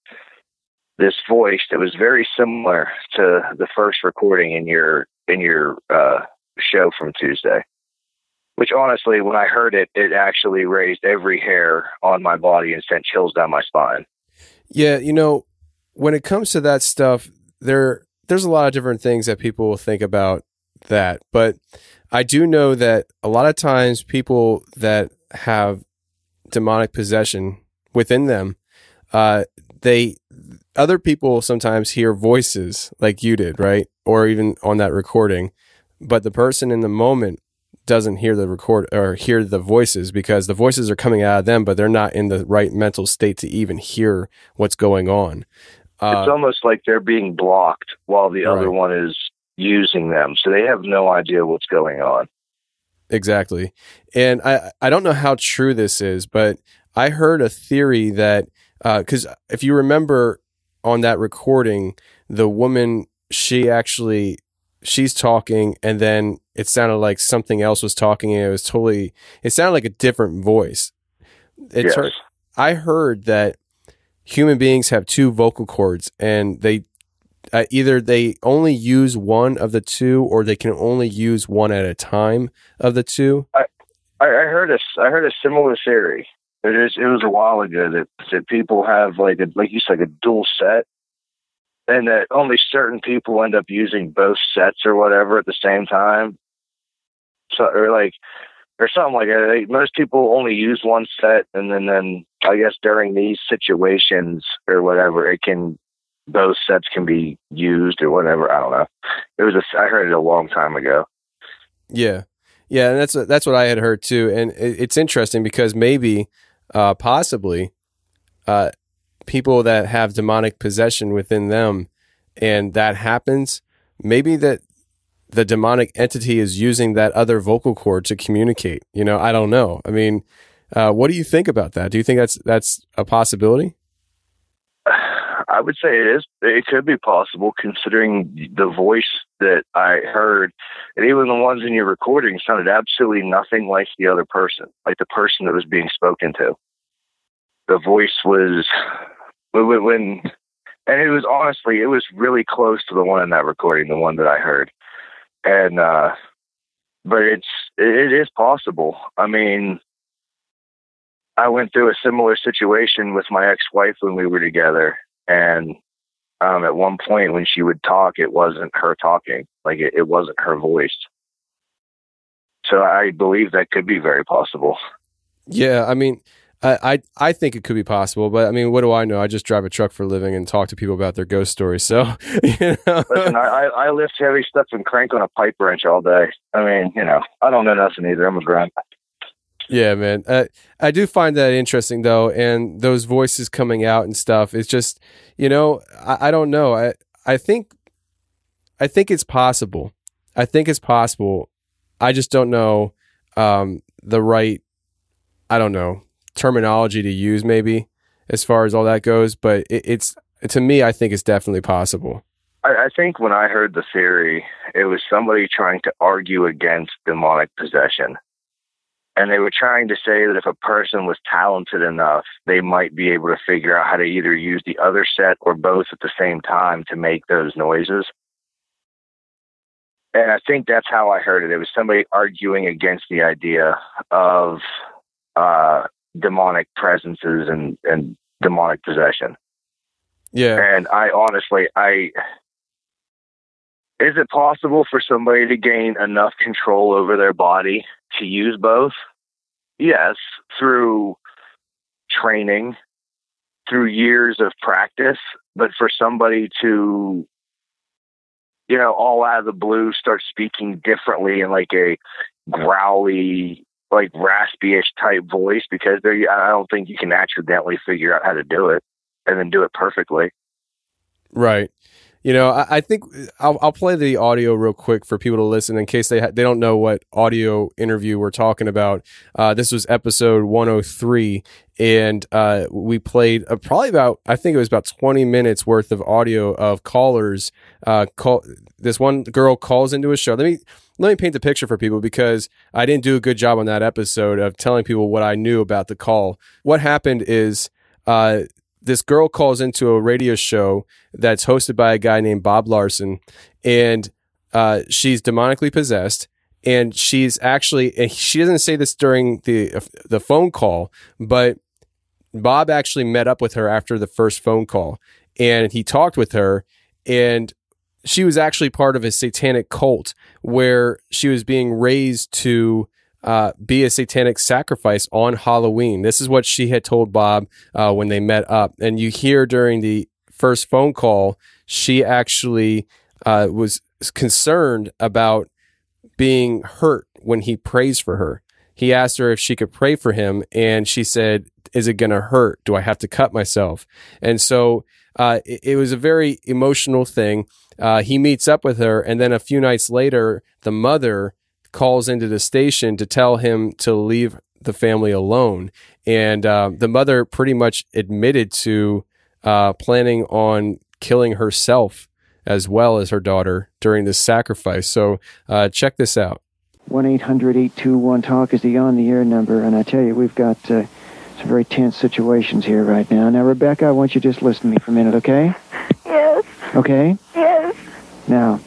Speaker 3: this voice that was very similar to the first recording in your in your uh, show from Tuesday which honestly, when I heard it, it actually raised every hair on my body and sent chills down my spine.
Speaker 1: Yeah, you know, when it comes to that stuff, there there's a lot of different things that people will think about that, but I do know that a lot of times people that have demonic possession within them, uh, they other people sometimes hear voices like you did, right? Or even on that recording, but the person in the moment doesn't hear the record or hear the voices because the voices are coming out of them, but they're not in the right mental state to even hear what's going on.
Speaker 3: Uh, it's almost like they're being blocked while the other one is using them, so they have no idea what's going on.
Speaker 1: Exactly, and I I don't know how true this is, but I heard a theory that because uh, if you remember on that recording, the woman she actually she's talking, and then it sounded like something else was talking, and it was totally it sounded like a different voice. It
Speaker 3: Yes.
Speaker 1: turned- I heard that human beings have two vocal cords, and they uh, either they only use one of the two, or they can only use one at a time of the two.
Speaker 3: I, I heard a I heard a similar theory. It is it was a while ago that that people have like a, like you said like a dual set, and that only certain people end up using both sets or whatever at the same time. So or like or something like that. Most people only use one set, and then then I guess during these situations or whatever, it can both sets can be used or whatever. I don't know. It was a, I heard it a long time ago.
Speaker 1: Yeah, yeah, and that's that's what I had heard too, and it, it's interesting because maybe, uh, possibly, uh, people that have demonic possession within them, and that happens, maybe that the demonic entity is using that other vocal cord to communicate. You know, I don't know. I mean, uh, what do you think about that? Do you think that's that's a possibility?
Speaker 3: I would say it is. It could be possible considering the voice that I heard, and even the ones in your recording sounded absolutely nothing like the other person, like the person that was being spoken to. The voice was when, when and it was honestly, it was really close to the one in that recording, the one that I heard, and uh, but it's it is possible. I mean, I went through a similar situation with my ex-wife when we were together, and um, at one point when she would talk, it wasn't her talking, like it, it wasn't her voice. So I believe that could be very possible.
Speaker 1: Yeah, I mean, I, I I think it could be possible, but I mean, what do I know? I just drive a truck for a living and talk to people about their ghost stories. So, you know,
Speaker 3: Listen, I, I, I lift heavy stuff and crank on a pipe wrench all day. I mean, you know, I don't know nothing either. I'm a grunt.
Speaker 1: Yeah, man. Uh, I do find that interesting though, and those voices coming out and stuff. It's just, you know, I, I don't know. I I think, I think it's possible. I think it's possible. I just don't know um, the right. I don't know terminology to use maybe as far as all that goes, but it, it's to me, I think it's definitely possible.
Speaker 3: I, I think when I heard the theory, it was somebody trying to argue against demonic possession. And they were trying to say that if a person was talented enough, they might be able to figure out how to either use the other set or both at the same time to make those noises. And I think that's how I heard it. It was somebody arguing against the idea of uh, demonic presences and, and demonic possession.
Speaker 1: Yeah.
Speaker 3: And I honestly, I is it possible for somebody to gain enough control over their body to use both? Yes, through training, through years of practice. But for somebody to, you know, all out of the blue start speaking differently in like a growly, like raspy-ish type voice, because they, I don't think you can accidentally figure out how to do it and then do it perfectly.
Speaker 1: Right. You know, I, I think I'll, I'll play the audio real quick for people to listen in case they ha- they don't know what audio interview we're talking about. Uh, this was episode 103, and uh, we played uh, probably about I think it was about 20 minutes worth of audio of callers. Uh, call this one girl calls into a show. Let me let me paint the picture for people because I didn't do a good job on that episode of telling people what I knew about the call. What happened is. This girl calls into a radio show that's hosted by a guy named Bob Larson, and uh, she's demonically possessed. And she's actually, she doesn't say this during the the phone call, but Bob actually met up with her after the first phone call, and he talked with her, and she was actually part of a satanic cult where she was being raised to uh, be a satanic sacrifice on Halloween. This is what she had told Bob uh, when they met up. And you hear during the first phone call, she actually uh, was concerned about being hurt when he prays for her. He asked her if she could pray for him, and she said, Is it going to hurt? Do I have to cut myself? And so uh, it, it was a very emotional thing. Uh, he meets up with her, and then a few nights later, the mother calls into the station to tell him to leave the family alone. And uh, the mother pretty much admitted to uh, planning on killing herself as well as her daughter during this sacrifice. So uh, check this out.
Speaker 4: 1 800 821 TALK is the on the air number, and I tell you, we've got uh, some very tense situations here right now. Now, Rebecca, I want you to just listen to me for a minute, okay?
Speaker 5: Yes,
Speaker 4: Okay?
Speaker 5: yes.
Speaker 4: Now,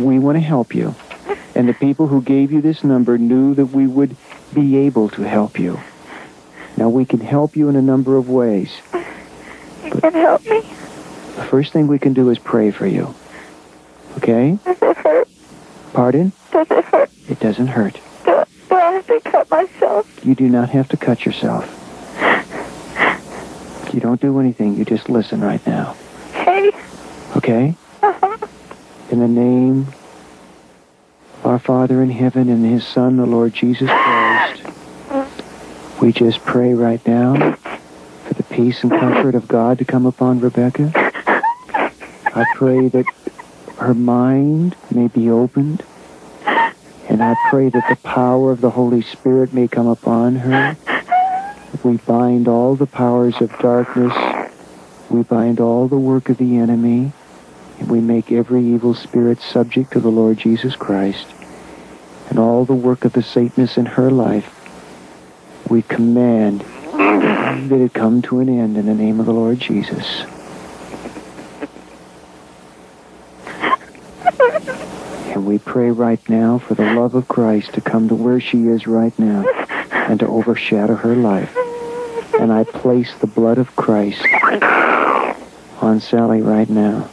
Speaker 4: we want to help you. And the people who gave you this number knew that we would be able to help you. Now, we can help you in a number of ways.
Speaker 5: You can help me.
Speaker 4: The first thing we can do is pray for you. Okay?
Speaker 5: Does it hurt?
Speaker 4: Pardon?
Speaker 5: Does it hurt?
Speaker 4: It doesn't hurt.
Speaker 5: Do, do I have to cut myself?
Speaker 4: You do not have to cut yourself. You don't do anything. You just listen right now.
Speaker 5: Hey.
Speaker 4: Okay?
Speaker 5: Uh-huh.
Speaker 4: In the name of our Father in heaven and His Son, the Lord Jesus Christ, we just pray right now for the peace and comfort of God to come upon Rebecca. I pray that her mind may be opened, and I pray that the power of the Holy Spirit may come upon her. We bind all the powers of darkness. We bind all the work of the enemy. And we make every evil spirit subject to the Lord Jesus Christ. And all the work of the Satanists in her life, we command that it come to an end in the name of the Lord Jesus. And we pray right now for the love of Christ to come to where she is right now and to overshadow her life. And I place the blood of Christ on Sally right now.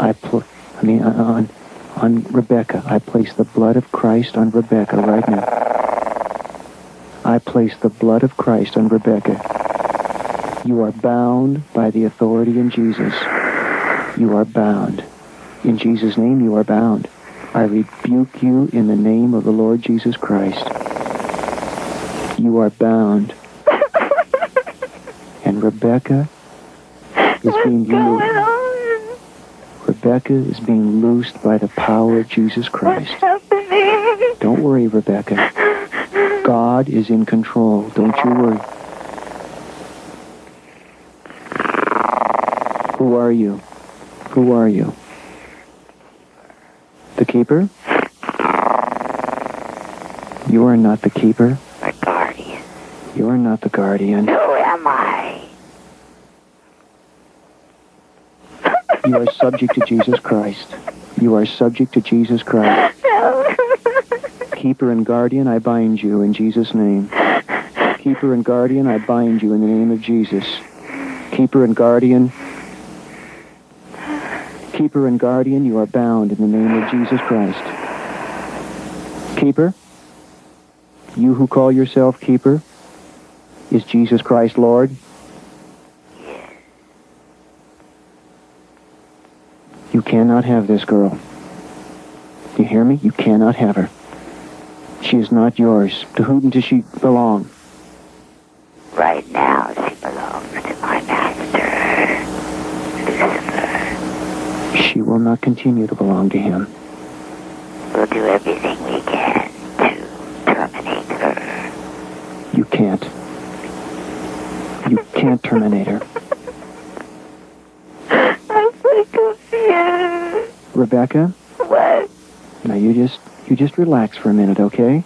Speaker 4: I put, I mean, uh, on, on Rebecca. I place the blood of Christ on Rebecca right now. I place the blood of Christ on Rebecca. You are bound by the authority in Jesus. You are bound. In Jesus' name, you are bound. I rebuke you in the name of the Lord Jesus Christ. You are bound. And Rebecca is being
Speaker 5: Going on?
Speaker 4: Rebecca is being loosed by the power of Jesus Christ.
Speaker 5: What's happening?
Speaker 4: Don't worry, Rebecca. God is in control. Don't you worry. Who are you? Who are you? The keeper? You are not the keeper.
Speaker 5: My guardian.
Speaker 4: You are not the guardian.
Speaker 5: Who am I?
Speaker 4: You are subject to Jesus Christ. You are subject to Jesus Christ. Keeper and guardian, I bind you in Jesus' name. Keeper and guardian, I bind you in the name of Jesus. Keeper and guardian, keeper and guardian, you are bound in the name of Jesus Christ. Keeper, you who call yourself keeper, is Jesus Christ Lord? Cannot have this girl. Do you hear me? You cannot have her. She is not yours. To whom does she belong?
Speaker 5: right now, she belongs to my master, Lucifer.
Speaker 4: She will not continue to belong to him.
Speaker 5: We'll do everything we can to terminate her.
Speaker 4: You can't. You can't terminate her.
Speaker 5: I'm so confused.
Speaker 4: Rebecca,
Speaker 5: What?
Speaker 4: now you just you just relax for a minute, okay?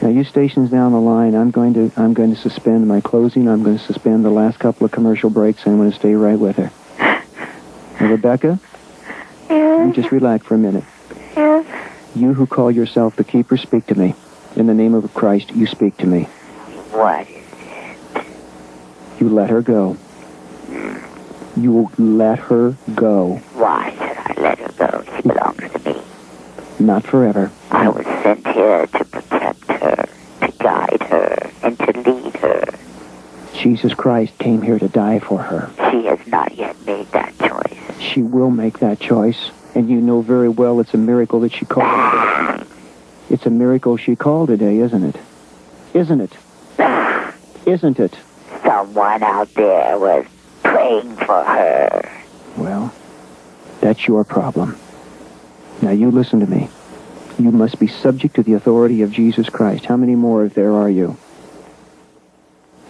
Speaker 4: Now you stations down the line. I'm going to I'm going to suspend my closing. I'm going to suspend the last couple of commercial breaks. And I'm going to stay right with her. Now, Rebecca, you
Speaker 5: Yes,
Speaker 4: just relax for a minute.
Speaker 5: yes.
Speaker 4: You who call yourself the keeper, speak to me. In the name of Christ, you speak to me.
Speaker 5: What?
Speaker 4: You let her go. You will let her go.
Speaker 5: Why should I let her go? She belongs to me.
Speaker 4: Not forever.
Speaker 5: Sent here to protect her, to guide her, and to lead her.
Speaker 4: Jesus Christ came here to die for her.
Speaker 5: She has not yet made that choice.
Speaker 4: She will make that choice, and you know very well it's a miracle that she called today. It's a miracle she called today, isn't it? Isn't it? Isn't it?
Speaker 5: Someone out there was praying for her.
Speaker 4: Well, that's your problem. Now you listen to me. You must be subject to the authority of Jesus Christ. How many more of there are you?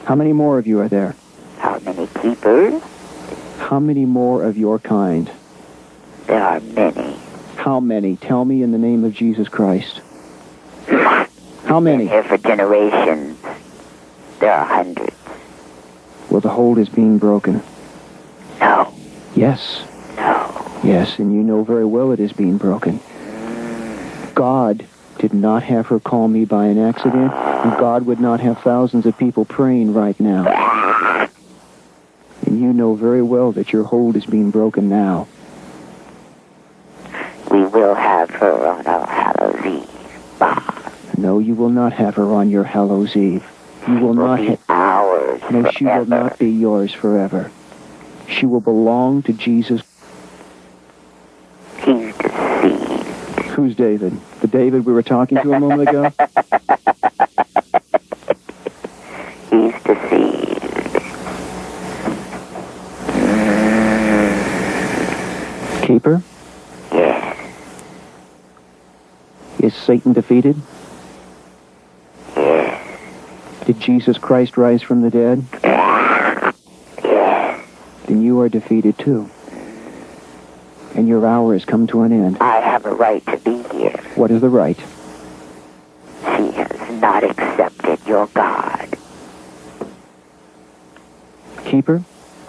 Speaker 4: How many more of you are there?
Speaker 5: How many keepers.
Speaker 4: How many more of your kind?
Speaker 5: There are many.
Speaker 4: How many? Tell me in the name of Jesus Christ. How many?
Speaker 5: Here for generations. There are hundreds.
Speaker 4: Well, the hold is being broken.
Speaker 5: No.
Speaker 4: Yes.
Speaker 5: No.
Speaker 4: Yes, and you know very well it is being broken. God did not have her call me by an accident, and God would not have thousands of people praying right now. And you know very well that your hold is being broken now.
Speaker 5: We will have her on our Hallows Eve.
Speaker 4: No, you will not have her on your Hallows Eve. You will not
Speaker 5: be
Speaker 4: have.
Speaker 5: ours
Speaker 4: No, she will not be yours forever. She will belong to Jesus.
Speaker 5: He's deceived.
Speaker 4: Who's David? The David we were talking to a moment ago?
Speaker 5: He's deceived.
Speaker 4: Keeper?
Speaker 5: Yes.
Speaker 4: Is Satan defeated?
Speaker 5: Yes.
Speaker 4: Did Jesus Christ rise from the dead?
Speaker 5: Yes.
Speaker 4: Then you are defeated too. And your hour has come to an end.
Speaker 5: I have a right to be here.
Speaker 4: What is the right?
Speaker 5: She has not accepted your God.
Speaker 4: Keeper,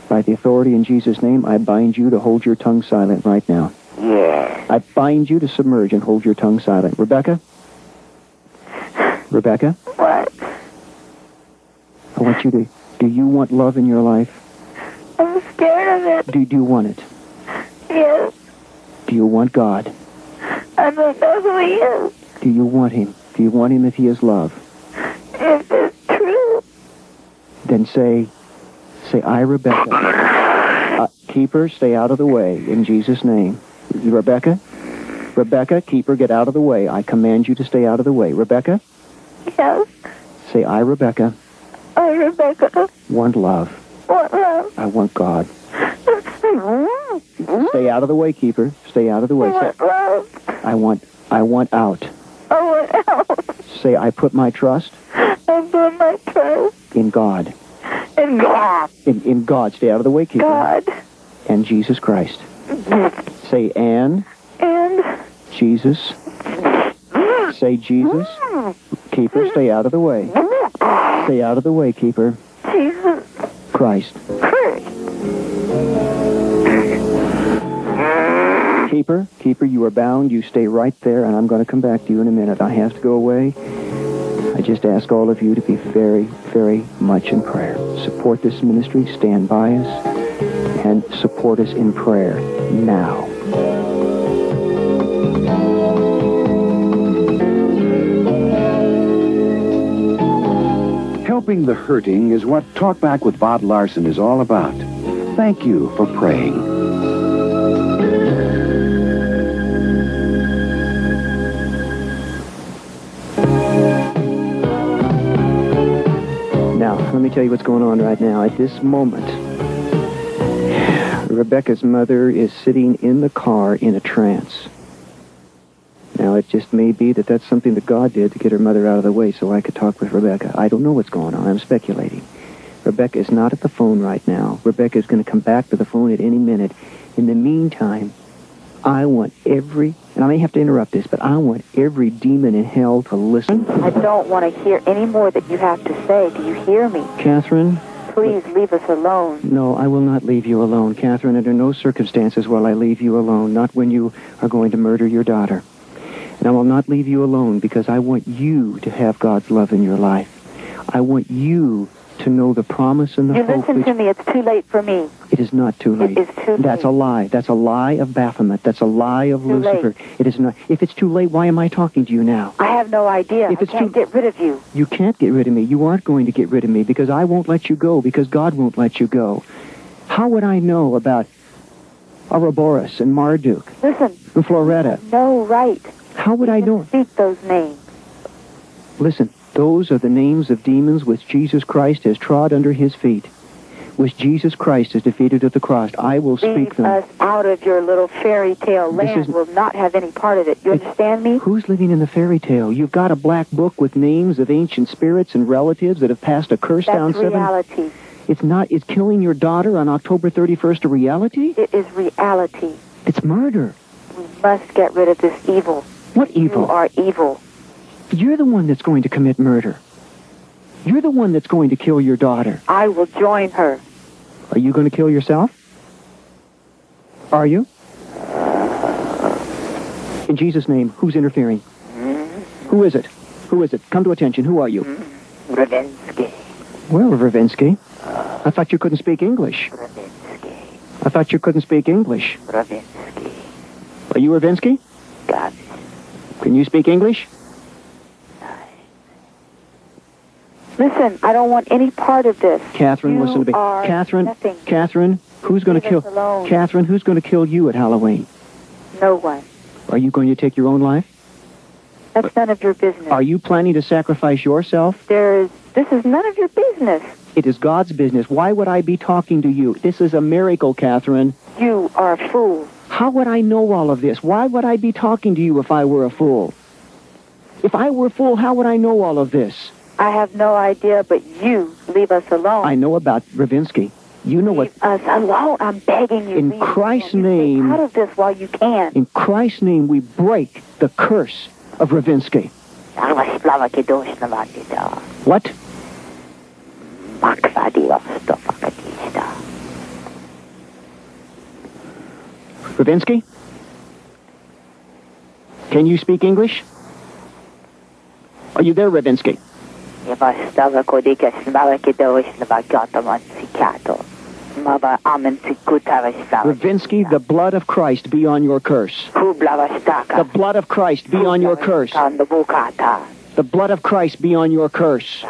Speaker 4: by the authority in Jesus' name, I bind you to hold your tongue silent right now.
Speaker 5: Yes.
Speaker 4: I bind you to submerge and hold your tongue silent. Rebecca? Rebecca?
Speaker 5: What?
Speaker 4: I want you to. Do you want love in your life?
Speaker 5: I'm scared of it.
Speaker 4: Do, do you want it?
Speaker 5: Yes.
Speaker 4: Do you want God?
Speaker 5: I don't know who he is.
Speaker 4: Do you want Him? Do you want Him if He is love?
Speaker 5: If it's true.
Speaker 4: Then say, say, I, Rebecca. Uh, keeper, stay out of the way in Jesus' name. Rebecca? Rebecca, keeper, get out of the way. I command you to stay out of the way. Rebecca?
Speaker 5: Yes.
Speaker 4: Say, I, Rebecca,
Speaker 5: I, Rebecca.
Speaker 4: want love.
Speaker 5: Want love?
Speaker 4: I want God. Stay out of the way, keeper. Stay out of the way. Say,
Speaker 5: What love?
Speaker 4: I want, I want out.
Speaker 5: Oh, what else?
Speaker 4: Say, I put my trust
Speaker 5: I put my trust
Speaker 4: in God.
Speaker 5: in God.
Speaker 4: In, in God. Stay out of the way, keeper.
Speaker 5: God.
Speaker 4: And Jesus Christ. Say, and
Speaker 5: And
Speaker 4: Jesus. Say, Jesus. Keeper, stay out of the way. Stay out of the way, keeper.
Speaker 5: Jesus
Speaker 4: Christ. Keeper, keeper, you are bound. You stay right there, and I'm going to come back to you in a minute. I have to go away. I just ask all of you to be very, very much in prayer. Support this ministry, stand by us, and support us in prayer now.
Speaker 6: Helping the hurting is what Talk Back with Bob Larson is all about. Thank you for praying.
Speaker 4: Me tell you what's going on right now. At this moment, Rebecca's mother is sitting in the car in a trance. Now, it just may be that that's something that God did to get her mother out of the way so I could talk with Rebecca. I don't know what's going on. I'm speculating. Rebecca is not at the phone right now. Rebecca is going to come back to the phone at any minute. In the meantime, I want every, and I may have to interrupt this, but I want every demon in hell to listen.
Speaker 7: I don't want to hear any more that you have to say. Do you hear me?
Speaker 4: Catherine,
Speaker 7: Please leave us alone.
Speaker 4: No, I will not leave you alone, Catherine. Under no circumstances will I leave you alone, not when you are going to murder your daughter. And I will not leave you alone because I want you to have God's love in your life. I want you to know the promise and the
Speaker 7: You
Speaker 4: hope
Speaker 7: listen
Speaker 4: that
Speaker 7: to me. It's too late for me.
Speaker 4: it is not too late.
Speaker 7: is too late.
Speaker 4: That's a lie. That's a lie of Baphomet. That's a lie of
Speaker 7: Too late.
Speaker 4: Lucifer. It is not. If it's too late, why am I talking to you now?
Speaker 7: I have no idea.
Speaker 4: If
Speaker 7: I
Speaker 4: it's
Speaker 7: can't
Speaker 4: too-
Speaker 7: get rid of you.
Speaker 4: You can't get rid of me. You aren't going to get rid of me because I won't let you go because God won't let you go. How would I know about Ouroboros and Marduk
Speaker 7: Listen.
Speaker 4: and Floretta?
Speaker 7: No right.
Speaker 4: How would I know?
Speaker 7: Speak those names.
Speaker 4: Listen, those are the names of demons which Jesus Christ has trod under his feet, which Jesus Christ has defeated at the cross. I will speak
Speaker 7: Leave
Speaker 4: them.
Speaker 7: us out of your little fairy tale
Speaker 4: This
Speaker 7: land.
Speaker 4: is-
Speaker 7: We'll not have any part of it. You understand me?
Speaker 4: Who's living in the fairy tale? You've got a black book with names of ancient spirits and relatives that have passed a curse down
Speaker 7: That's
Speaker 4: seven.
Speaker 7: reality.
Speaker 4: It's not. Is killing your daughter on October 31st a reality?
Speaker 7: It is reality.
Speaker 4: It's murder.
Speaker 7: We must get rid of this evil.
Speaker 4: What evil?
Speaker 7: You are evil.
Speaker 4: You're the one that's going to commit murder. You're the one that's going to kill your daughter.
Speaker 7: I will join her.
Speaker 4: Are you going to kill yourself? Are you? In Jesus' name, who's interfering? Hmm? Who is it? Who is it? Come to attention. Who are you? Hmm?
Speaker 5: Ravinsky.
Speaker 4: Well, Ravinsky, I thought you couldn't speak English. I thought you couldn't speak English.
Speaker 5: Ravinsky.
Speaker 4: Are you Ravinsky?
Speaker 5: God.
Speaker 4: Can you speak English?
Speaker 7: Listen, I don't want any part of this.
Speaker 4: Catherine,
Speaker 7: You
Speaker 4: listen to me. Catherine,
Speaker 7: nothing.
Speaker 4: Catherine, who's going to kill? Catherine, who's going to kill you at Halloween?
Speaker 7: No one.
Speaker 4: Are you going to take your own life?
Speaker 7: That's none of your business.
Speaker 4: Are you planning to sacrifice yourself?
Speaker 7: There is. This is none of your business.
Speaker 4: It is God's business. Why would I be talking to you? This is a miracle, Catherine.
Speaker 7: You are a fool.
Speaker 4: How would I know all of this? Why would I be talking to you if I were a fool? If I were a fool, how would I know all of this?
Speaker 7: I have no idea, but you leave us alone.
Speaker 4: I know about Ravinsky. You know what?
Speaker 7: Leave us alone. I'm begging you.
Speaker 4: In Christ's
Speaker 7: alone. You stay
Speaker 4: name-
Speaker 7: out of this while you can.
Speaker 4: In Christ's name, we break the curse of Ravinsky.
Speaker 5: Slava Kedosh Navatita.
Speaker 4: What? Ravinsky? Can you speak English? Are you there, Ravinsky?
Speaker 5: Yavastava Kodika Slava Kedosh Navakata Mansikato. Mava Amen Sikutavastava.
Speaker 4: Ravinsky, the blood of Christ be on your curse. The blood of Christ be on your curse. The blood of Christ be on your curse.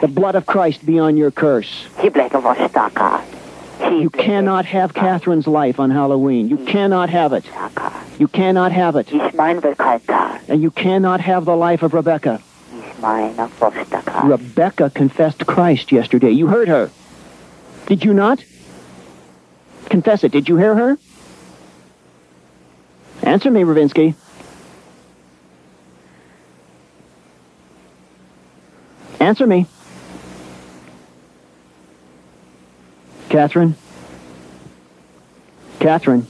Speaker 4: The blood of Christ be on your curse. You cannot have Catherine's life on Halloween. You cannot have it. You cannot have it. And you cannot have the life of Rebecca. Rebecca confessed Christ yesterday. You heard her. Did you not? Confess it. Did you hear her? Answer me, Ravinsky. Answer me. Catherine? Catherine?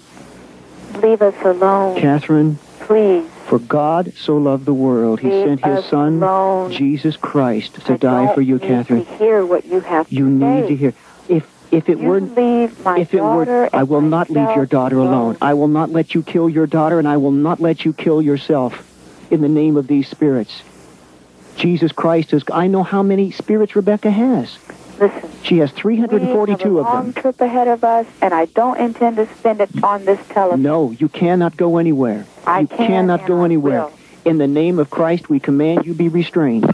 Speaker 7: Leave us alone.
Speaker 4: Catherine?
Speaker 7: Please.
Speaker 4: For God so loved the world, he
Speaker 7: Leave
Speaker 4: sent his son,
Speaker 7: alone.
Speaker 4: Jesus Christ, to
Speaker 7: I
Speaker 4: die for you,
Speaker 7: need
Speaker 4: Catherine.
Speaker 7: To hear what you have
Speaker 4: You
Speaker 7: to
Speaker 4: need
Speaker 7: say.
Speaker 4: to hear. If if it
Speaker 7: You
Speaker 4: were
Speaker 7: leave my
Speaker 4: if it were, I will not leave your daughter alone. I will not let you kill your daughter, and I will not let you kill yourself. In the name of these spirits, Jesus Christ is. I know how many spirits Rebecca has.
Speaker 7: Listen.
Speaker 4: She has 342
Speaker 7: We have
Speaker 4: 342
Speaker 7: a
Speaker 4: of
Speaker 7: long
Speaker 4: them.
Speaker 7: trip ahead of us, and I don't intend to spend it on this telephone.
Speaker 4: No, you cannot go anywhere.
Speaker 7: I
Speaker 4: you
Speaker 7: can
Speaker 4: cannot go
Speaker 7: I
Speaker 4: anywhere.
Speaker 7: will.
Speaker 4: In the name of Christ, we command you be restrained.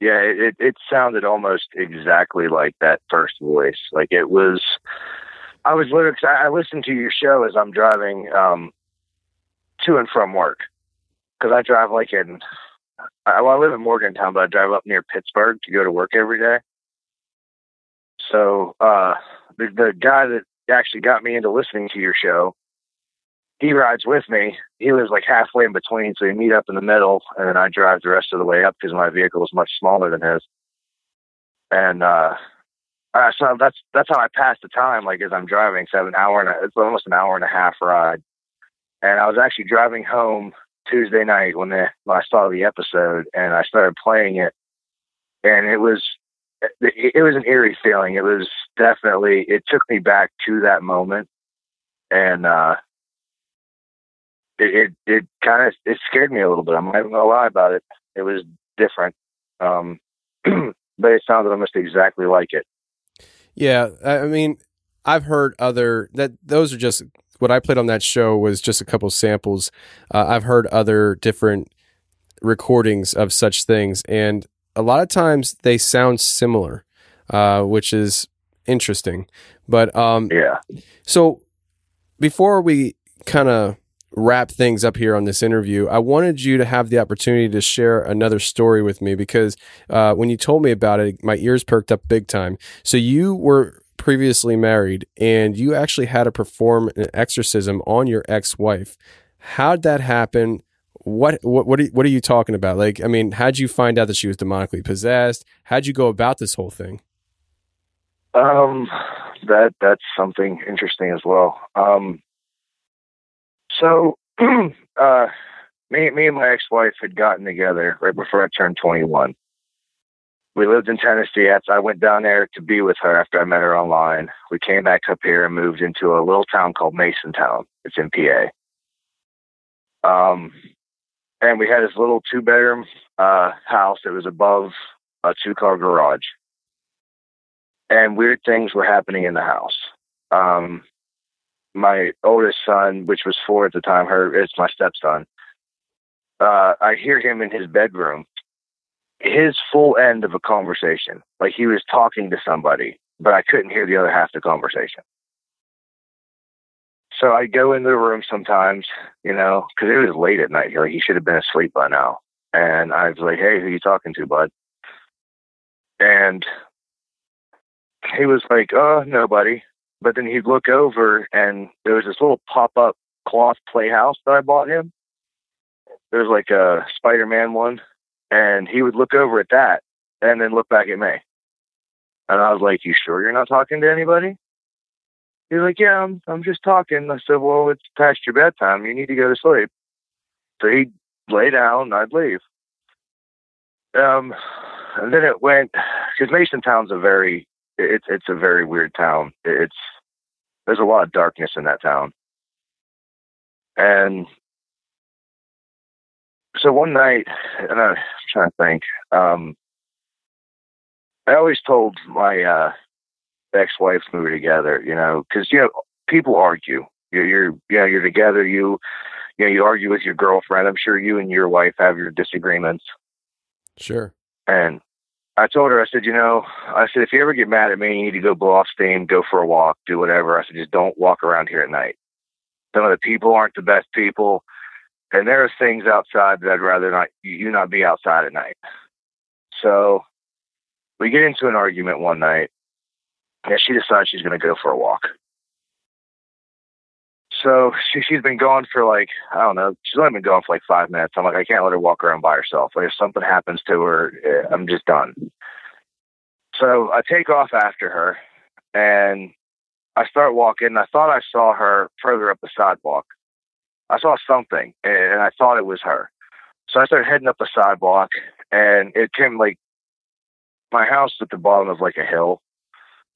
Speaker 3: Yeah, it, it, it sounded almost exactly like that first voice. Like it was, I was literally, 'cause I, I listened to your show as I'm driving um, to and from work. Because I drive like in, I, well, I live in Morgantown, but I drive up near Pittsburgh to go to work every day. So uh, the, the guy that actually got me into listening to your show, he rides with me. He lives like halfway in between, so we meet up in the middle, and then I drive the rest of the way up because my vehicle is much smaller than his. And uh, uh, so that's that's how I pass the time. Like as I'm driving, an hour and a, it's almost an hour and a half ride. And I was actually driving home Tuesday night when the when I saw the episode, and I started playing it, and it was it, it was an eerie feeling. It was definitely it took me back to that moment, and uh, it it, it kind of it scared me a little bit. I'm not gonna lie about it. It was different, um, but it sounded almost exactly like it.
Speaker 1: Yeah, I I mean, I've heard other that those are just what I played on that show was just a couple samples. Uh, I've heard other different recordings of such things, and a lot of times they sound similar, uh, which is interesting. But um,
Speaker 3: yeah.
Speaker 1: So before we kind of wrap things up here on this interview, I wanted you to have the opportunity to share another story with me because uh, when you told me about it, my ears perked up big time. So you were previously married and you actually had to perform an exorcism on your ex-wife. How'd that happen? what what what are, you- what are you talking about? Like, I mean, how'd you find out that she was demonically possessed? How'd you go about this whole thing?
Speaker 3: Um, that that's something interesting as well. Um, so, uh, me me and my ex-wife had gotten together right before I turned 21. We lived in Tennessee. I went down there to be with her after I met her online. We came back up here and moved into a little town called Masontown. It's in PA. Um, and we had this little two-bedroom uh, house that was above a two-car garage and weird things were happening in the house. Um, my oldest son, which was four at the time, her it's my stepson. Uh, I hear him in his bedroom, his full end of a conversation, like he was talking to somebody, but I couldn't hear the other half of the conversation. So I go in the room sometimes, you know, because it was late at night. Like he should have been asleep by now, and I was like, "Hey, who you talking to, bud?" And he was like, "Oh, nobody." But then he'd look over, and there was this little pop-up cloth playhouse that I bought him. There was like a Spider-Man one, and he would look over at that, and then look back at me. And I was like, "You sure you're not talking to anybody?" He's like, "Yeah, I'm. I'm just talking." I said, "Well, it's past your bedtime. You need to go to sleep." So he'd lay down, and I'd leave. Um, and then it went because Masontown's a very it's it's a very weird town. It's there's a lot of darkness in that town. And so one night, and I'm trying to think, um, I always told my uh, ex-wife when we were together, you know, because you know people argue. You're, you're, you know, you're together. You, you know, you argue with your girlfriend. I'm sure you and your wife have your disagreements.
Speaker 1: Sure.
Speaker 3: And I told her, I said, you know, I said, if you ever get mad at me, you need to go blow off steam, go for a walk, do whatever. I said, just don't walk around here at night. Some of the people aren't the best people. And there are things outside that I'd rather not, you not be outside at night. So we get into an argument one night and she decides she's going to go for a walk. So she, she's been gone for like, I don't know, she's only been gone for like five minutes. I'm like, I can't let her walk around by herself. Like, if something happens to her, eh, I'm just done. So I take off after her and I start walking. I thought I saw her further up the sidewalk. I saw something and I thought it was her. So I started heading up the sidewalk and it came like my house at the bottom of like a hill.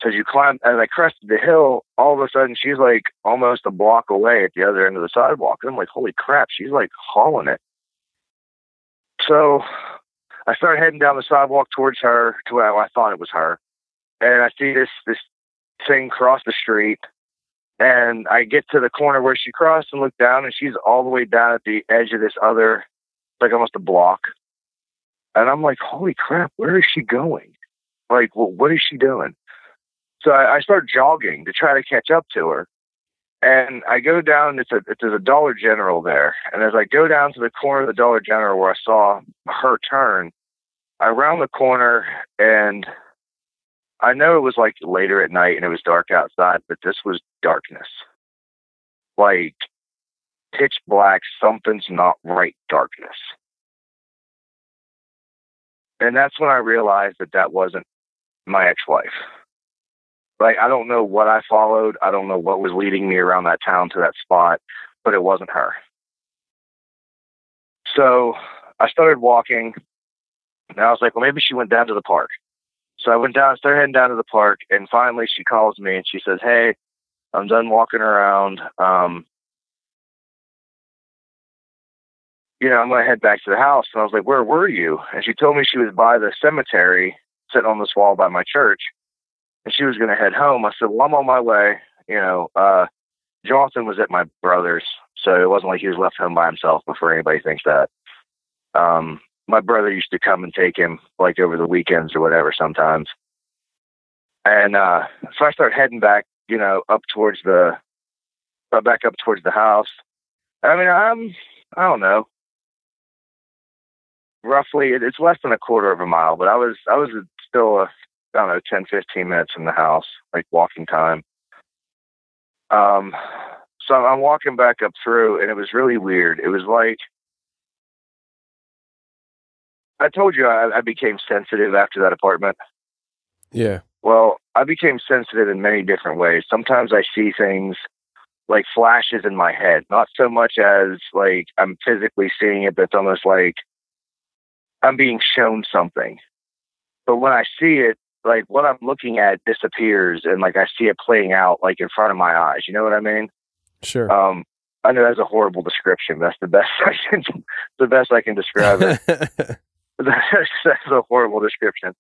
Speaker 3: So as you climb, as I crested the hill, all of a sudden she's like almost a block away at the other end of the sidewalk. And I'm like, holy crap, she's like hauling it. So I started heading down the sidewalk towards her to where I thought it was her. And I see this this thing cross the street. And I get to the corner where she crossed and look down and she's all the way down at the edge of this other like almost a block. And I'm like, holy crap, where is she going? Like, well, what is she doing? So I, I start jogging to try to catch up to her. And I go down, it's a, it's a Dollar General there. And as I go down to the corner of the Dollar General where I saw her turn, I round the corner and I know it was like later at night and it was dark outside, but this was darkness. Like pitch black, something's not right darkness. And that's when I realized that that wasn't my ex wife. Like, I don't know what I followed. I don't know what was leading me around that town to that spot, but it wasn't her. So I started walking, and I was like, well, maybe she went down to the park. So I went down, started heading down to the park, and finally she calls me and she says, Hey, I'm done walking around. Um, you know, I'm to head back to the house. And I was like, Where were you? And she told me she was by the cemetery, sitting on this wall by my church, and she was to head home. I said, Well, I'm on my way. You know, uh, Jonathan was at my brother's, so it wasn't like he was left home by himself before anybody thinks that. Um, my brother used to come and take him like over the weekends or whatever sometimes. And uh, so I start heading back, you know, up towards the, uh, back up towards the house. I mean, I'm, I don't know, roughly, it's less than a quarter of a mile, but I was, I was still, a, I don't know, 10, 15 minutes from the house, like walking time. Um, so I'm walking back up through, and it was really weird. It was like I told you I, I became sensitive after that apartment.
Speaker 1: Yeah.
Speaker 3: Well, I became sensitive in many different ways. Sometimes I see things like flashes in my head, not so much as like I'm physically seeing it, but it's almost like I'm being shown something. But when I see it, like what I'm looking at disappears and like I see it playing out like in front of my eyes. You know what I mean?
Speaker 1: Sure.
Speaker 3: Um, I know that's a horrible description. That's the best I can, the best I can describe it. that's, that's a horrible description.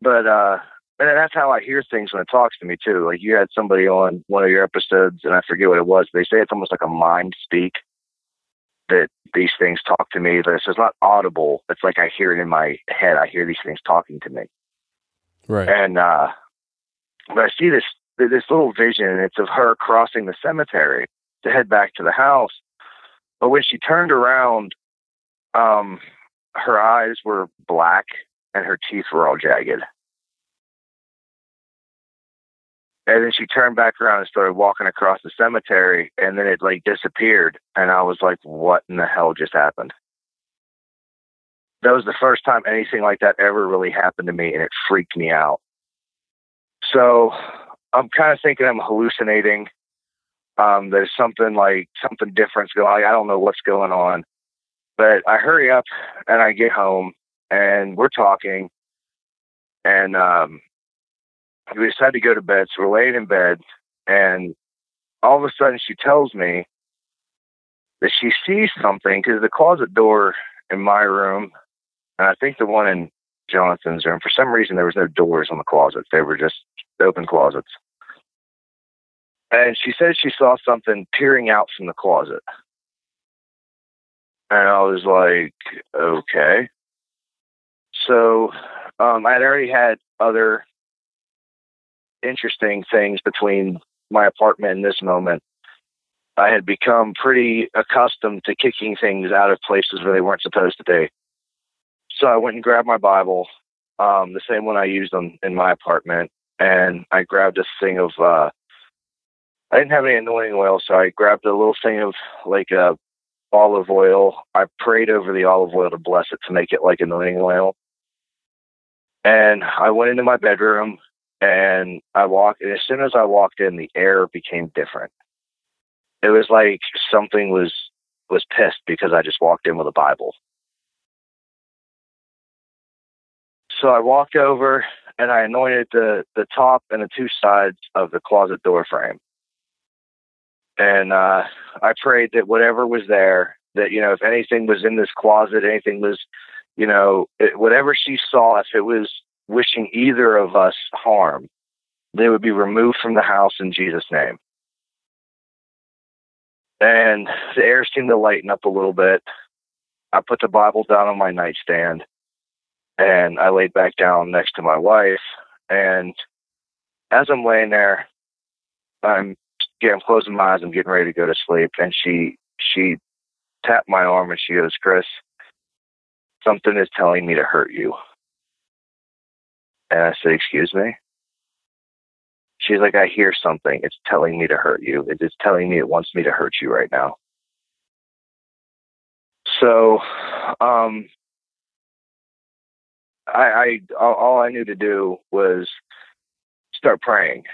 Speaker 3: But uh, and that's how I hear things when it talks to me too. Like you had somebody on one of your episodes, and I forget what it was. They say it's almost like a mind speak that these things talk to me. That it's not audible. It's like I hear it in my head. I hear these things talking to me.
Speaker 1: Right.
Speaker 3: And uh, but I see this this little vision, and it's of her crossing the cemetery to head back to the house. But when she turned around, um, her eyes were black and her teeth were all jagged. And then she turned back around and started walking across the cemetery, and then it like disappeared. And I was like, "What in the hell just happened?" That was the first time anything like that ever really happened to me, and it freaked me out. So I'm kind of thinking I'm hallucinating. Um, there's something like something different's going. I don't know what's going on, but I hurry up and I get home, and we're talking, and um, we decide to go to bed. So we're laying in bed, and all of a sudden she tells me that she sees something because the closet door in my room, and I think the one in Jonathan's room, for some reason there was no doors on the closets. They were just open closets. And she said she saw something peering out from the closet. And I was like, okay. So um, I'd already had other interesting things between my apartment and this moment. I had become pretty accustomed to kicking things out of places where they weren't supposed to be. So I went and grabbed my Bible, um, the same one I used on, in my apartment, and I grabbed a thing of. Uh, I didn't have any anointing oil, so I grabbed a little thing of like uh, olive oil. I prayed over the olive oil to bless it to make it like anointing oil. And I went into my bedroom and I walked. And as soon as I walked in, the air became different. It was like something was was pissed because I just walked in with a Bible. So I walked over and I anointed the the top and the two sides of the closet door frame. And uh, I prayed that whatever was there, that you know, if anything was in this closet, anything was, you know, it, whatever she saw, if it was wishing either of us harm, they would be removed from the house in Jesus' name. And the air seemed to lighten up a little bit. I put the Bible down on my nightstand and I laid back down next to my wife. And as I'm laying there, I'm getting closing my eyes, I'm getting ready to go to sleep. And she she tapped my arm and she goes, Chris, something is telling me to hurt you. And I said, Excuse me? She's like, I hear something. It's telling me to hurt you. It's telling me it wants me to hurt you right now. So, um, I, I all I knew to do was start praying.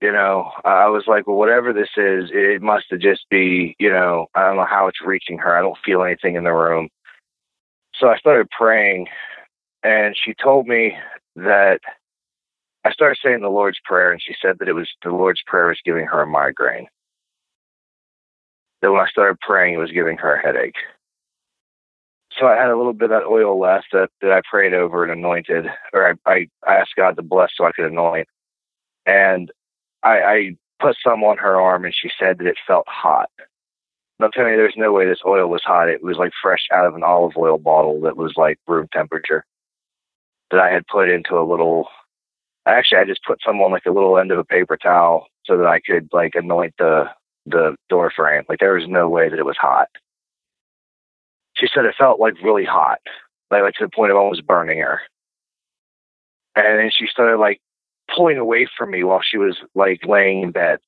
Speaker 3: You know, I was like, well, whatever this is, it must have just be, you know, I don't know how it's reaching her. I don't feel anything in the room. So I started praying, and she told me that I started saying the Lord's Prayer, and she said that it was the Lord's Prayer was giving her a migraine. That when I started praying, it was giving her a headache. So I had a little bit of that oil left that, that I prayed over and anointed, or I, I asked God to bless so I could anoint. And I, I put some on her arm, and she said that it felt hot. I'm telling you, there's no way this oil was hot. It was like fresh out of an olive oil bottle that was like room temperature that I had put into a little actually I just put some on like a little end of a paper towel so that I could like anoint the the door frame. Like there was no way that it was hot. She said it felt like really hot, like like to the point of almost burning her. And then she started like pulling away from me while she was like laying in bed.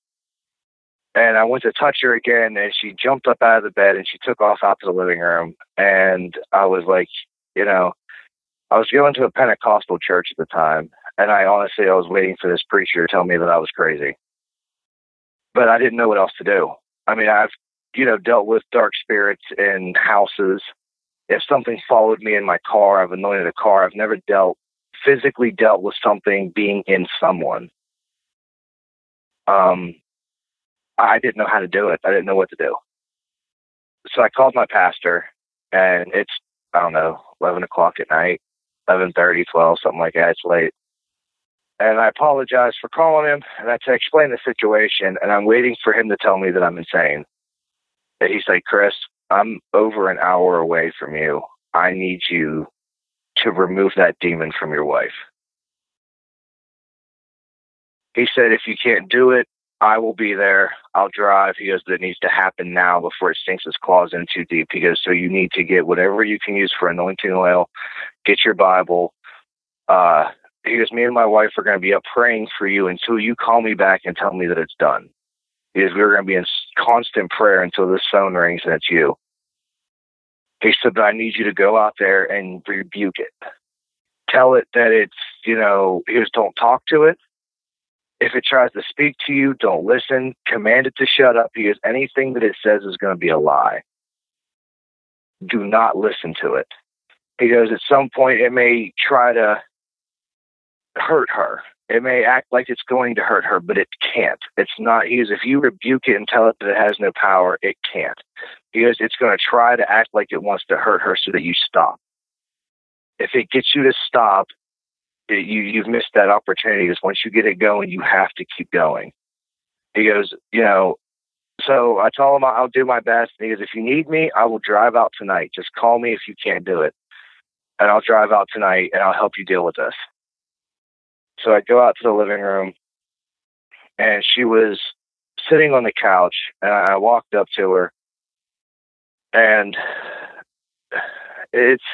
Speaker 3: And I went to touch her again, and she jumped up out of the bed and she took off out to the living room. And I was like, You know, I was going to a Pentecostal church at the time, and I honestly I was waiting for this preacher to tell me that I was crazy, but I didn't know what else to do. I mean, I've you know dealt with dark spirits in houses. If something followed me in my car, I've anointed a car. I've never dealt physically dealt with something being in someone. Um, I didn't know how to do it. I didn't know what to do. So I called my pastor, and it's I don't know, eleven o'clock at night, eleven thirty, twelve, something like that. It's late. And I apologize for calling him, and I to explain the situation, and I'm waiting for him to tell me that I'm insane. And he said, Chris, I'm over an hour away from you. I need you to remove that demon from your wife. He said, if you can't do it, I will be there. I'll drive. He goes, That needs to happen now before it sinks its claws in too deep. He goes, so you need to get whatever you can use for anointing oil, get your Bible. Uh, he goes, me and my wife are going to be up praying for you until you call me back and tell me that it's done. He goes, we're going to be in constant prayer until this phone rings and it's you. He said, but I need you to go out there and rebuke it. Tell it that it's, you know, he goes, don't talk to it. If it tries to speak to you, don't listen. Command it to shut up because anything that it says is going to be a lie. Do not listen to it. Goes, at some point, it may try to hurt her. It may act like it's going to hurt her, but it can't. It's not. He goes, if you rebuke it and tell it that it has no power, it can't. He goes, it's going to try to act like it wants to hurt her so that you stop. If it gets you to stop, it, you you've missed that opportunity. Because once you get it going, you have to keep going. He goes, you know. So I tell him I'll do my best. And he goes, if you need me, I will drive out tonight. Just call me if you can't do it, and I'll drive out tonight and I'll help you deal with this. So I go out to the living room, and she was sitting on the couch, and I walked up to her, and it's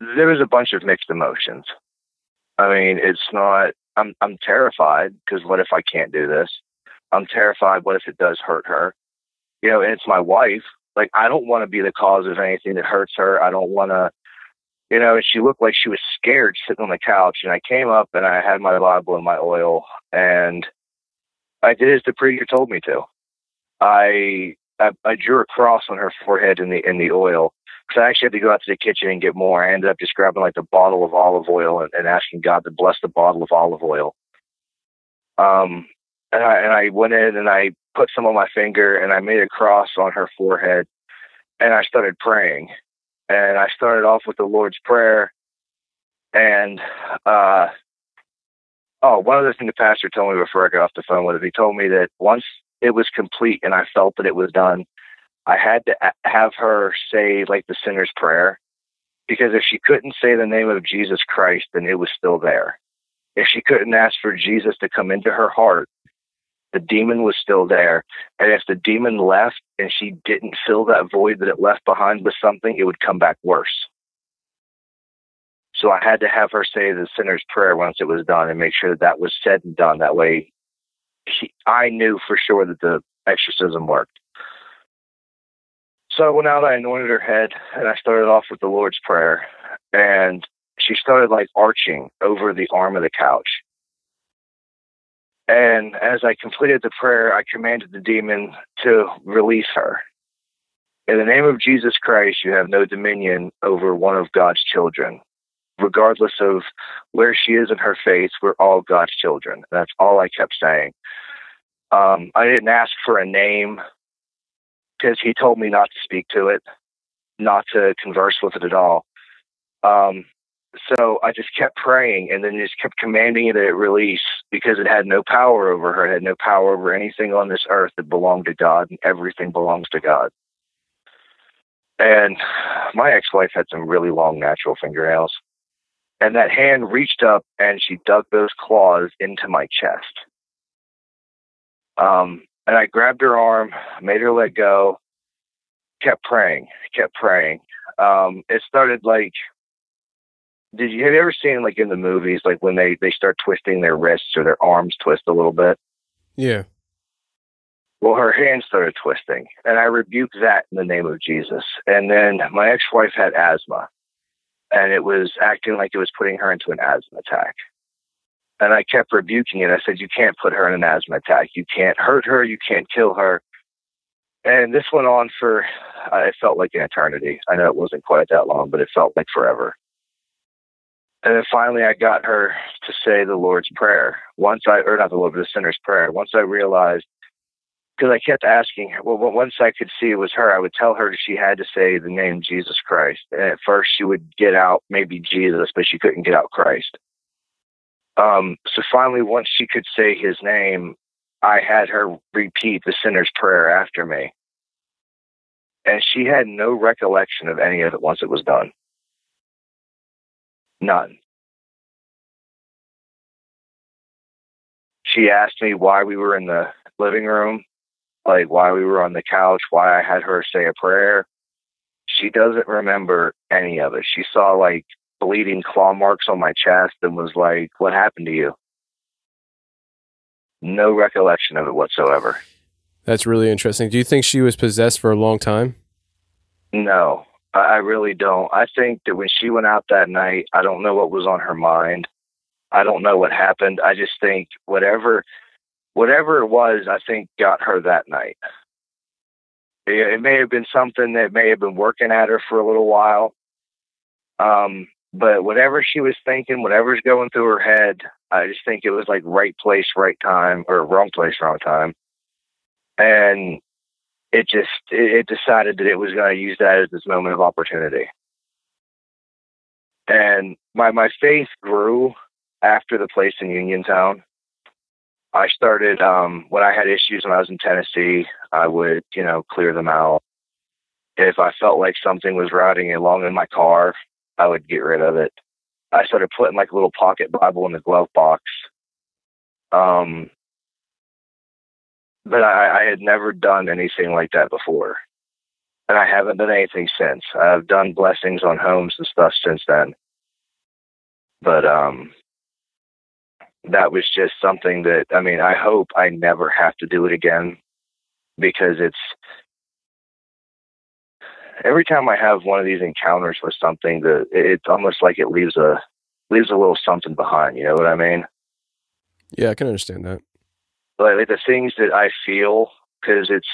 Speaker 3: there was a bunch of mixed emotions. I mean, it's not. I'm I'm terrified because what if I can't do this? I'm terrified. What if it does hurt her? You know, and it's my wife. Like I don't want to be the cause of anything that hurts her. I don't want to. You know, and she looked like she was scared sitting on the couch. And I came up and I had my Bible and my oil, and I did as the preacher told me to. I I, I drew a cross on her forehead in the in the oil, because I actually had to go out to the kitchen and get more. I ended up just grabbing like the bottle of olive oil and, and asking God to bless the bottle of olive oil. Um, and I and I went in and I put some on my finger and I made a cross on her forehead, and I started praying. And I started off with the Lord's Prayer, and uh, oh, one other thing the pastor told me before I got off the phone with him, he told me that once it was complete and I felt that it was done, I had to have her say like the sinner's prayer because if she couldn't say the name of Jesus Christ, then it was still there. If she couldn't ask for Jesus to come into her heart, the demon was still there. And if the demon left and she didn't fill that void that it left behind with something, it would come back worse. So I had to have her say the sinner's prayer once it was done and make sure that that was said and done. That way, I knew for sure that the exorcism worked. So I went out, I anointed her head, and I started off with the Lord's Prayer. And she started like arching over the arm of the couch. And as I completed the prayer, I commanded the demon to release her. In the name of Jesus Christ, you have no dominion over one of God's children. Regardless of where she is in her faith, we're all God's children. That's all I kept saying. Um, I didn't ask for a name because he told me not to speak to it, not to converse with it at all. Um, so I just kept praying and then just kept commanding it to release because it had no power over her. It had no power over anything on this earth that belonged to God, and everything belongs to God. And my ex wife had some really long natural fingernails. And that hand reached up and she dug those claws into my chest. Um, and I grabbed her arm, made her let go, kept praying, kept praying. Um, it started like, did you have you ever seen like in the movies, like when they they start twisting their wrists or their arms twist a little bit?
Speaker 1: Yeah.
Speaker 3: Well, her hands started twisting, and I rebuked that in the name of Jesus. And then my ex wife had asthma, and it was acting like it was putting her into an asthma attack. And I kept rebuking it. I said, You can't put her in an asthma attack. You can't hurt her. You can't kill her. And this went on for, uh, it felt like an eternity. I know it wasn't quite that long, but it felt like forever. And then finally, I got her to say the Lord's Prayer. Once I, or not the Lord, but the sinner's prayer. Once I realized because I kept asking her. Well, once I could see it was her, I would tell her she had to say the name Jesus Christ. And at first, she would get out maybe Jesus, but she couldn't get out Christ. Um, so finally, once she could say his name, I had her repeat the sinner's prayer after me. And she had no recollection of any of it once it was done. None. She asked me why we were in the living room like why we were on the couch, why I had her say a prayer. She doesn't remember any of it. She saw like bleeding claw marks on my chest and was like, What happened to you? No recollection of it whatsoever.
Speaker 1: That's really interesting. Do you think she was possessed for a long time?
Speaker 3: No, I really don't. I think that when she went out that night, I don't know what was on her mind. I don't know what happened. I just think whatever whatever it was, I think got her that night. It, it may have been something that may have been working at her for a little while. Um, but whatever she was thinking, whatever's going through her head, I just think it was like right place, right time, or wrong place, wrong time. And it just it, decided that it was going to use that as this moment of opportunity. And my my faith grew after the place in Uniontown. I started um, when I had issues when I was in Tennessee. I would, you know, clear them out. If I felt like something was routing along in my car, I would get rid of it. I started putting like a little pocket Bible in the glove box. Um, but I, I had never done anything like that before, and I haven't done anything since. I've done blessings on homes and stuff since then. But um, that was just something that I mean, I hope I never have to do it again because it's every time I have one of these encounters with something that it's almost like it leaves a leaves a little something behind, you know what I mean?
Speaker 1: Yeah, I can understand that.
Speaker 3: Like, the things that I feel because it's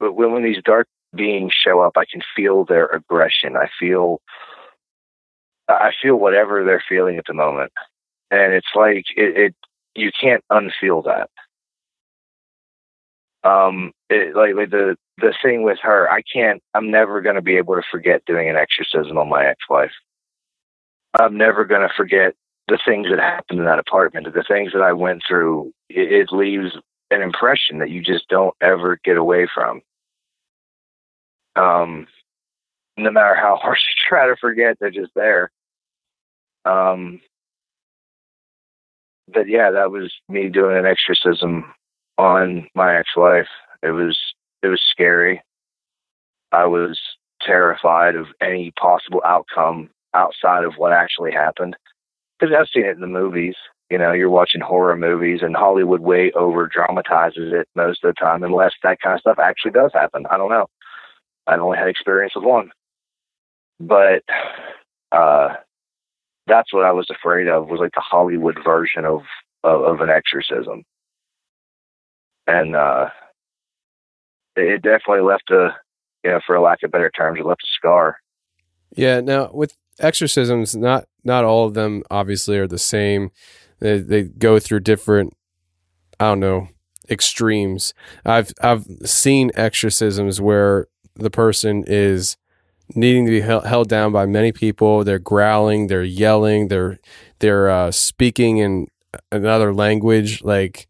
Speaker 3: but when, when these dark beings show up, I can feel their aggression. I feel I feel whatever they're feeling at the moment and it's like it, it you can't unfeel that. Um, it, like, like the the thing with her, I can't. I'm never going to be able to forget doing an exorcism on my ex-wife. I'm never going to forget the things that happened in that apartment, the things that I went through. It, it leaves an impression that you just don't ever get away from. Um, no matter how hard you try to forget, they're just there. Um, but yeah, that was me doing an exorcism on my ex-wife. It was it was scary. I was terrified of any possible outcome outside of what actually happened. Because I've seen it in the movies. You know, you're watching horror movies, and Hollywood way over dramatizes it most of the time, unless that kind of stuff actually does happen. I don't know. I've only had experience with one, but uh, that's what I was afraid of was like the Hollywood version of of, of an exorcism, and uh, it definitely left a you know, for a lack of better terms, it left a scar.
Speaker 1: Yeah. Now with exorcisms, not not all of them obviously are the same. They they go through different. I don't know extremes. I've I've seen exorcisms where the person is needing to be held down by many people. They're growling, they're yelling, they're they're uh, speaking in another language, like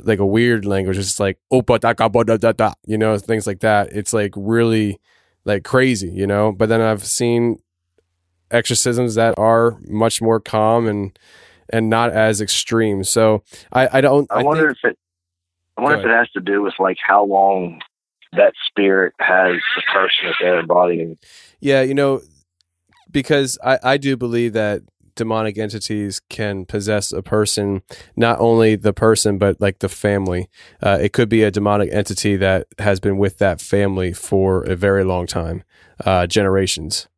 Speaker 1: like a weird language. It's like opa da da da, you know, things like that. It's like really like crazy, you know. But then I've seen exorcisms that are much more calm and and not as extreme. So I I don't.
Speaker 3: I, I wonder think, if it. I wonder if it has to do with like how long that spirit has the person that they're embodying.
Speaker 1: Yeah, you know, because I, I do believe that demonic entities can possess a person, not only the person, but like the family. Uh, it could be a demonic entity that has been with that family for a very long time, uh, generations.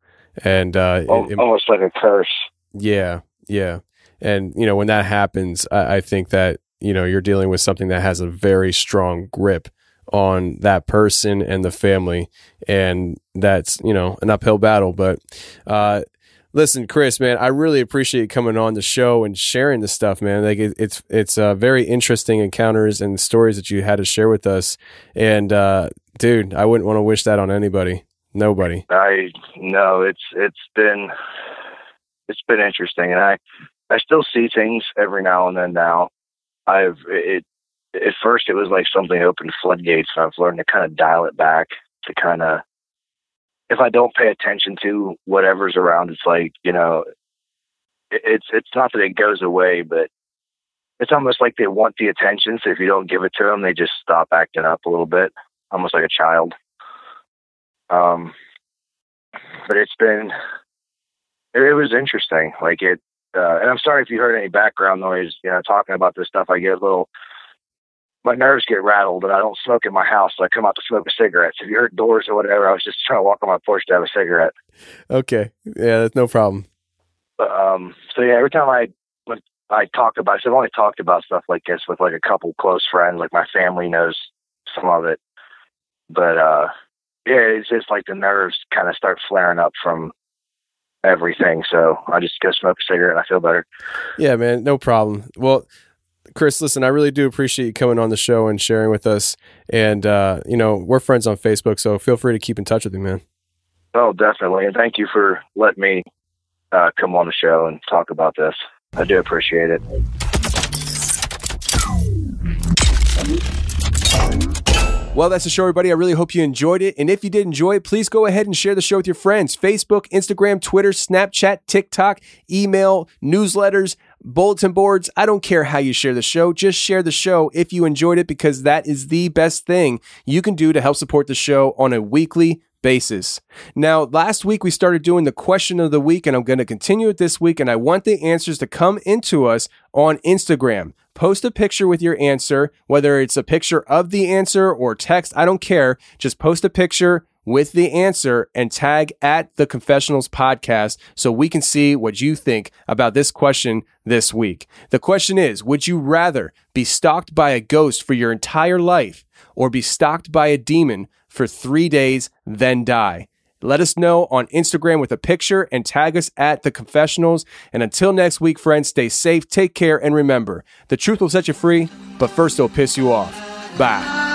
Speaker 1: And uh,
Speaker 3: Al-
Speaker 1: it-
Speaker 3: almost like a curse.
Speaker 1: yeah, yeah. And, you know, when that happens, I, I think that, you know, you're dealing with something that has a very strong grip on that person and the family. And that's, you know, an uphill battle. But, uh, listen, Chris, man, I really appreciate you coming on the show and sharing this stuff, man. Like it, it's, it's, uh, very interesting encounters and stories that you had to share with us. And, uh, dude, I wouldn't want to wish that on anybody. Nobody.
Speaker 3: I know it's it's been it's been interesting, and I I still see things every now and then. Now I've it at first it was like something opened floodgates, and I've learned to kind of dial it back to kind of if I don't pay attention to whatever's around, it's like you know it, it's it's not that it goes away, but it's almost like they want the attention. So if you don't give it to them, they just stop acting up a little bit, almost like a child. Um, but it's been it, it was interesting. Like it, uh, and I'm sorry if you heard any background noise. You know, talking about this stuff, I get a little. My nerves get rattled, and I don't smoke in my house. So I come out to smoke a cigarette. So if you heard doors or whatever, I was just trying to walk on my porch to have a cigarette.
Speaker 1: Okay. Yeah, that's no problem.
Speaker 3: But, um, so yeah, every time I when I talk about, so I've only talked about stuff like this with like a couple close friends. Like my family knows some of it, but uh, yeah, it's just like the nerves kind of start flaring up from everything. So I just go smoke a cigarette and I feel better.
Speaker 1: Yeah, man, no problem. Well, Chris, listen, I really do appreciate you coming on the show and sharing with us. And uh, you know, we're friends on Facebook, so feel free to keep in touch with me, man.
Speaker 3: Oh, definitely. And thank you for letting me uh, come on the show and talk about this. I do appreciate it.
Speaker 1: Well, that's the show, everybody. I really hope you enjoyed it. And if you did enjoy it, please go ahead and share the show with your friends. Facebook, Instagram, Twitter, Snapchat, TikTok, email, newsletters, bulletin boards. I don't care how you share the show. Just share the show if you enjoyed it because that is the best thing you can do to help support the show on a weekly basis. Now, last week we started doing the question of the week, and I'm going to continue it this week. And I want the answers to come into us on Instagram. Post a picture with your answer, whether it's a picture of the answer or text, I don't care. Just post a picture with the answer and tag at the Confessionals podcast so we can see what you think about this question this week. The question is Would you rather be stalked by a ghost for your entire life or be stalked by a demon for three days, then die? Let us know on Instagram with a picture and tag us at the confessionals. And until next week, friends, stay safe, take care, and remember the truth will set you free, but first it'll piss you off. Bye.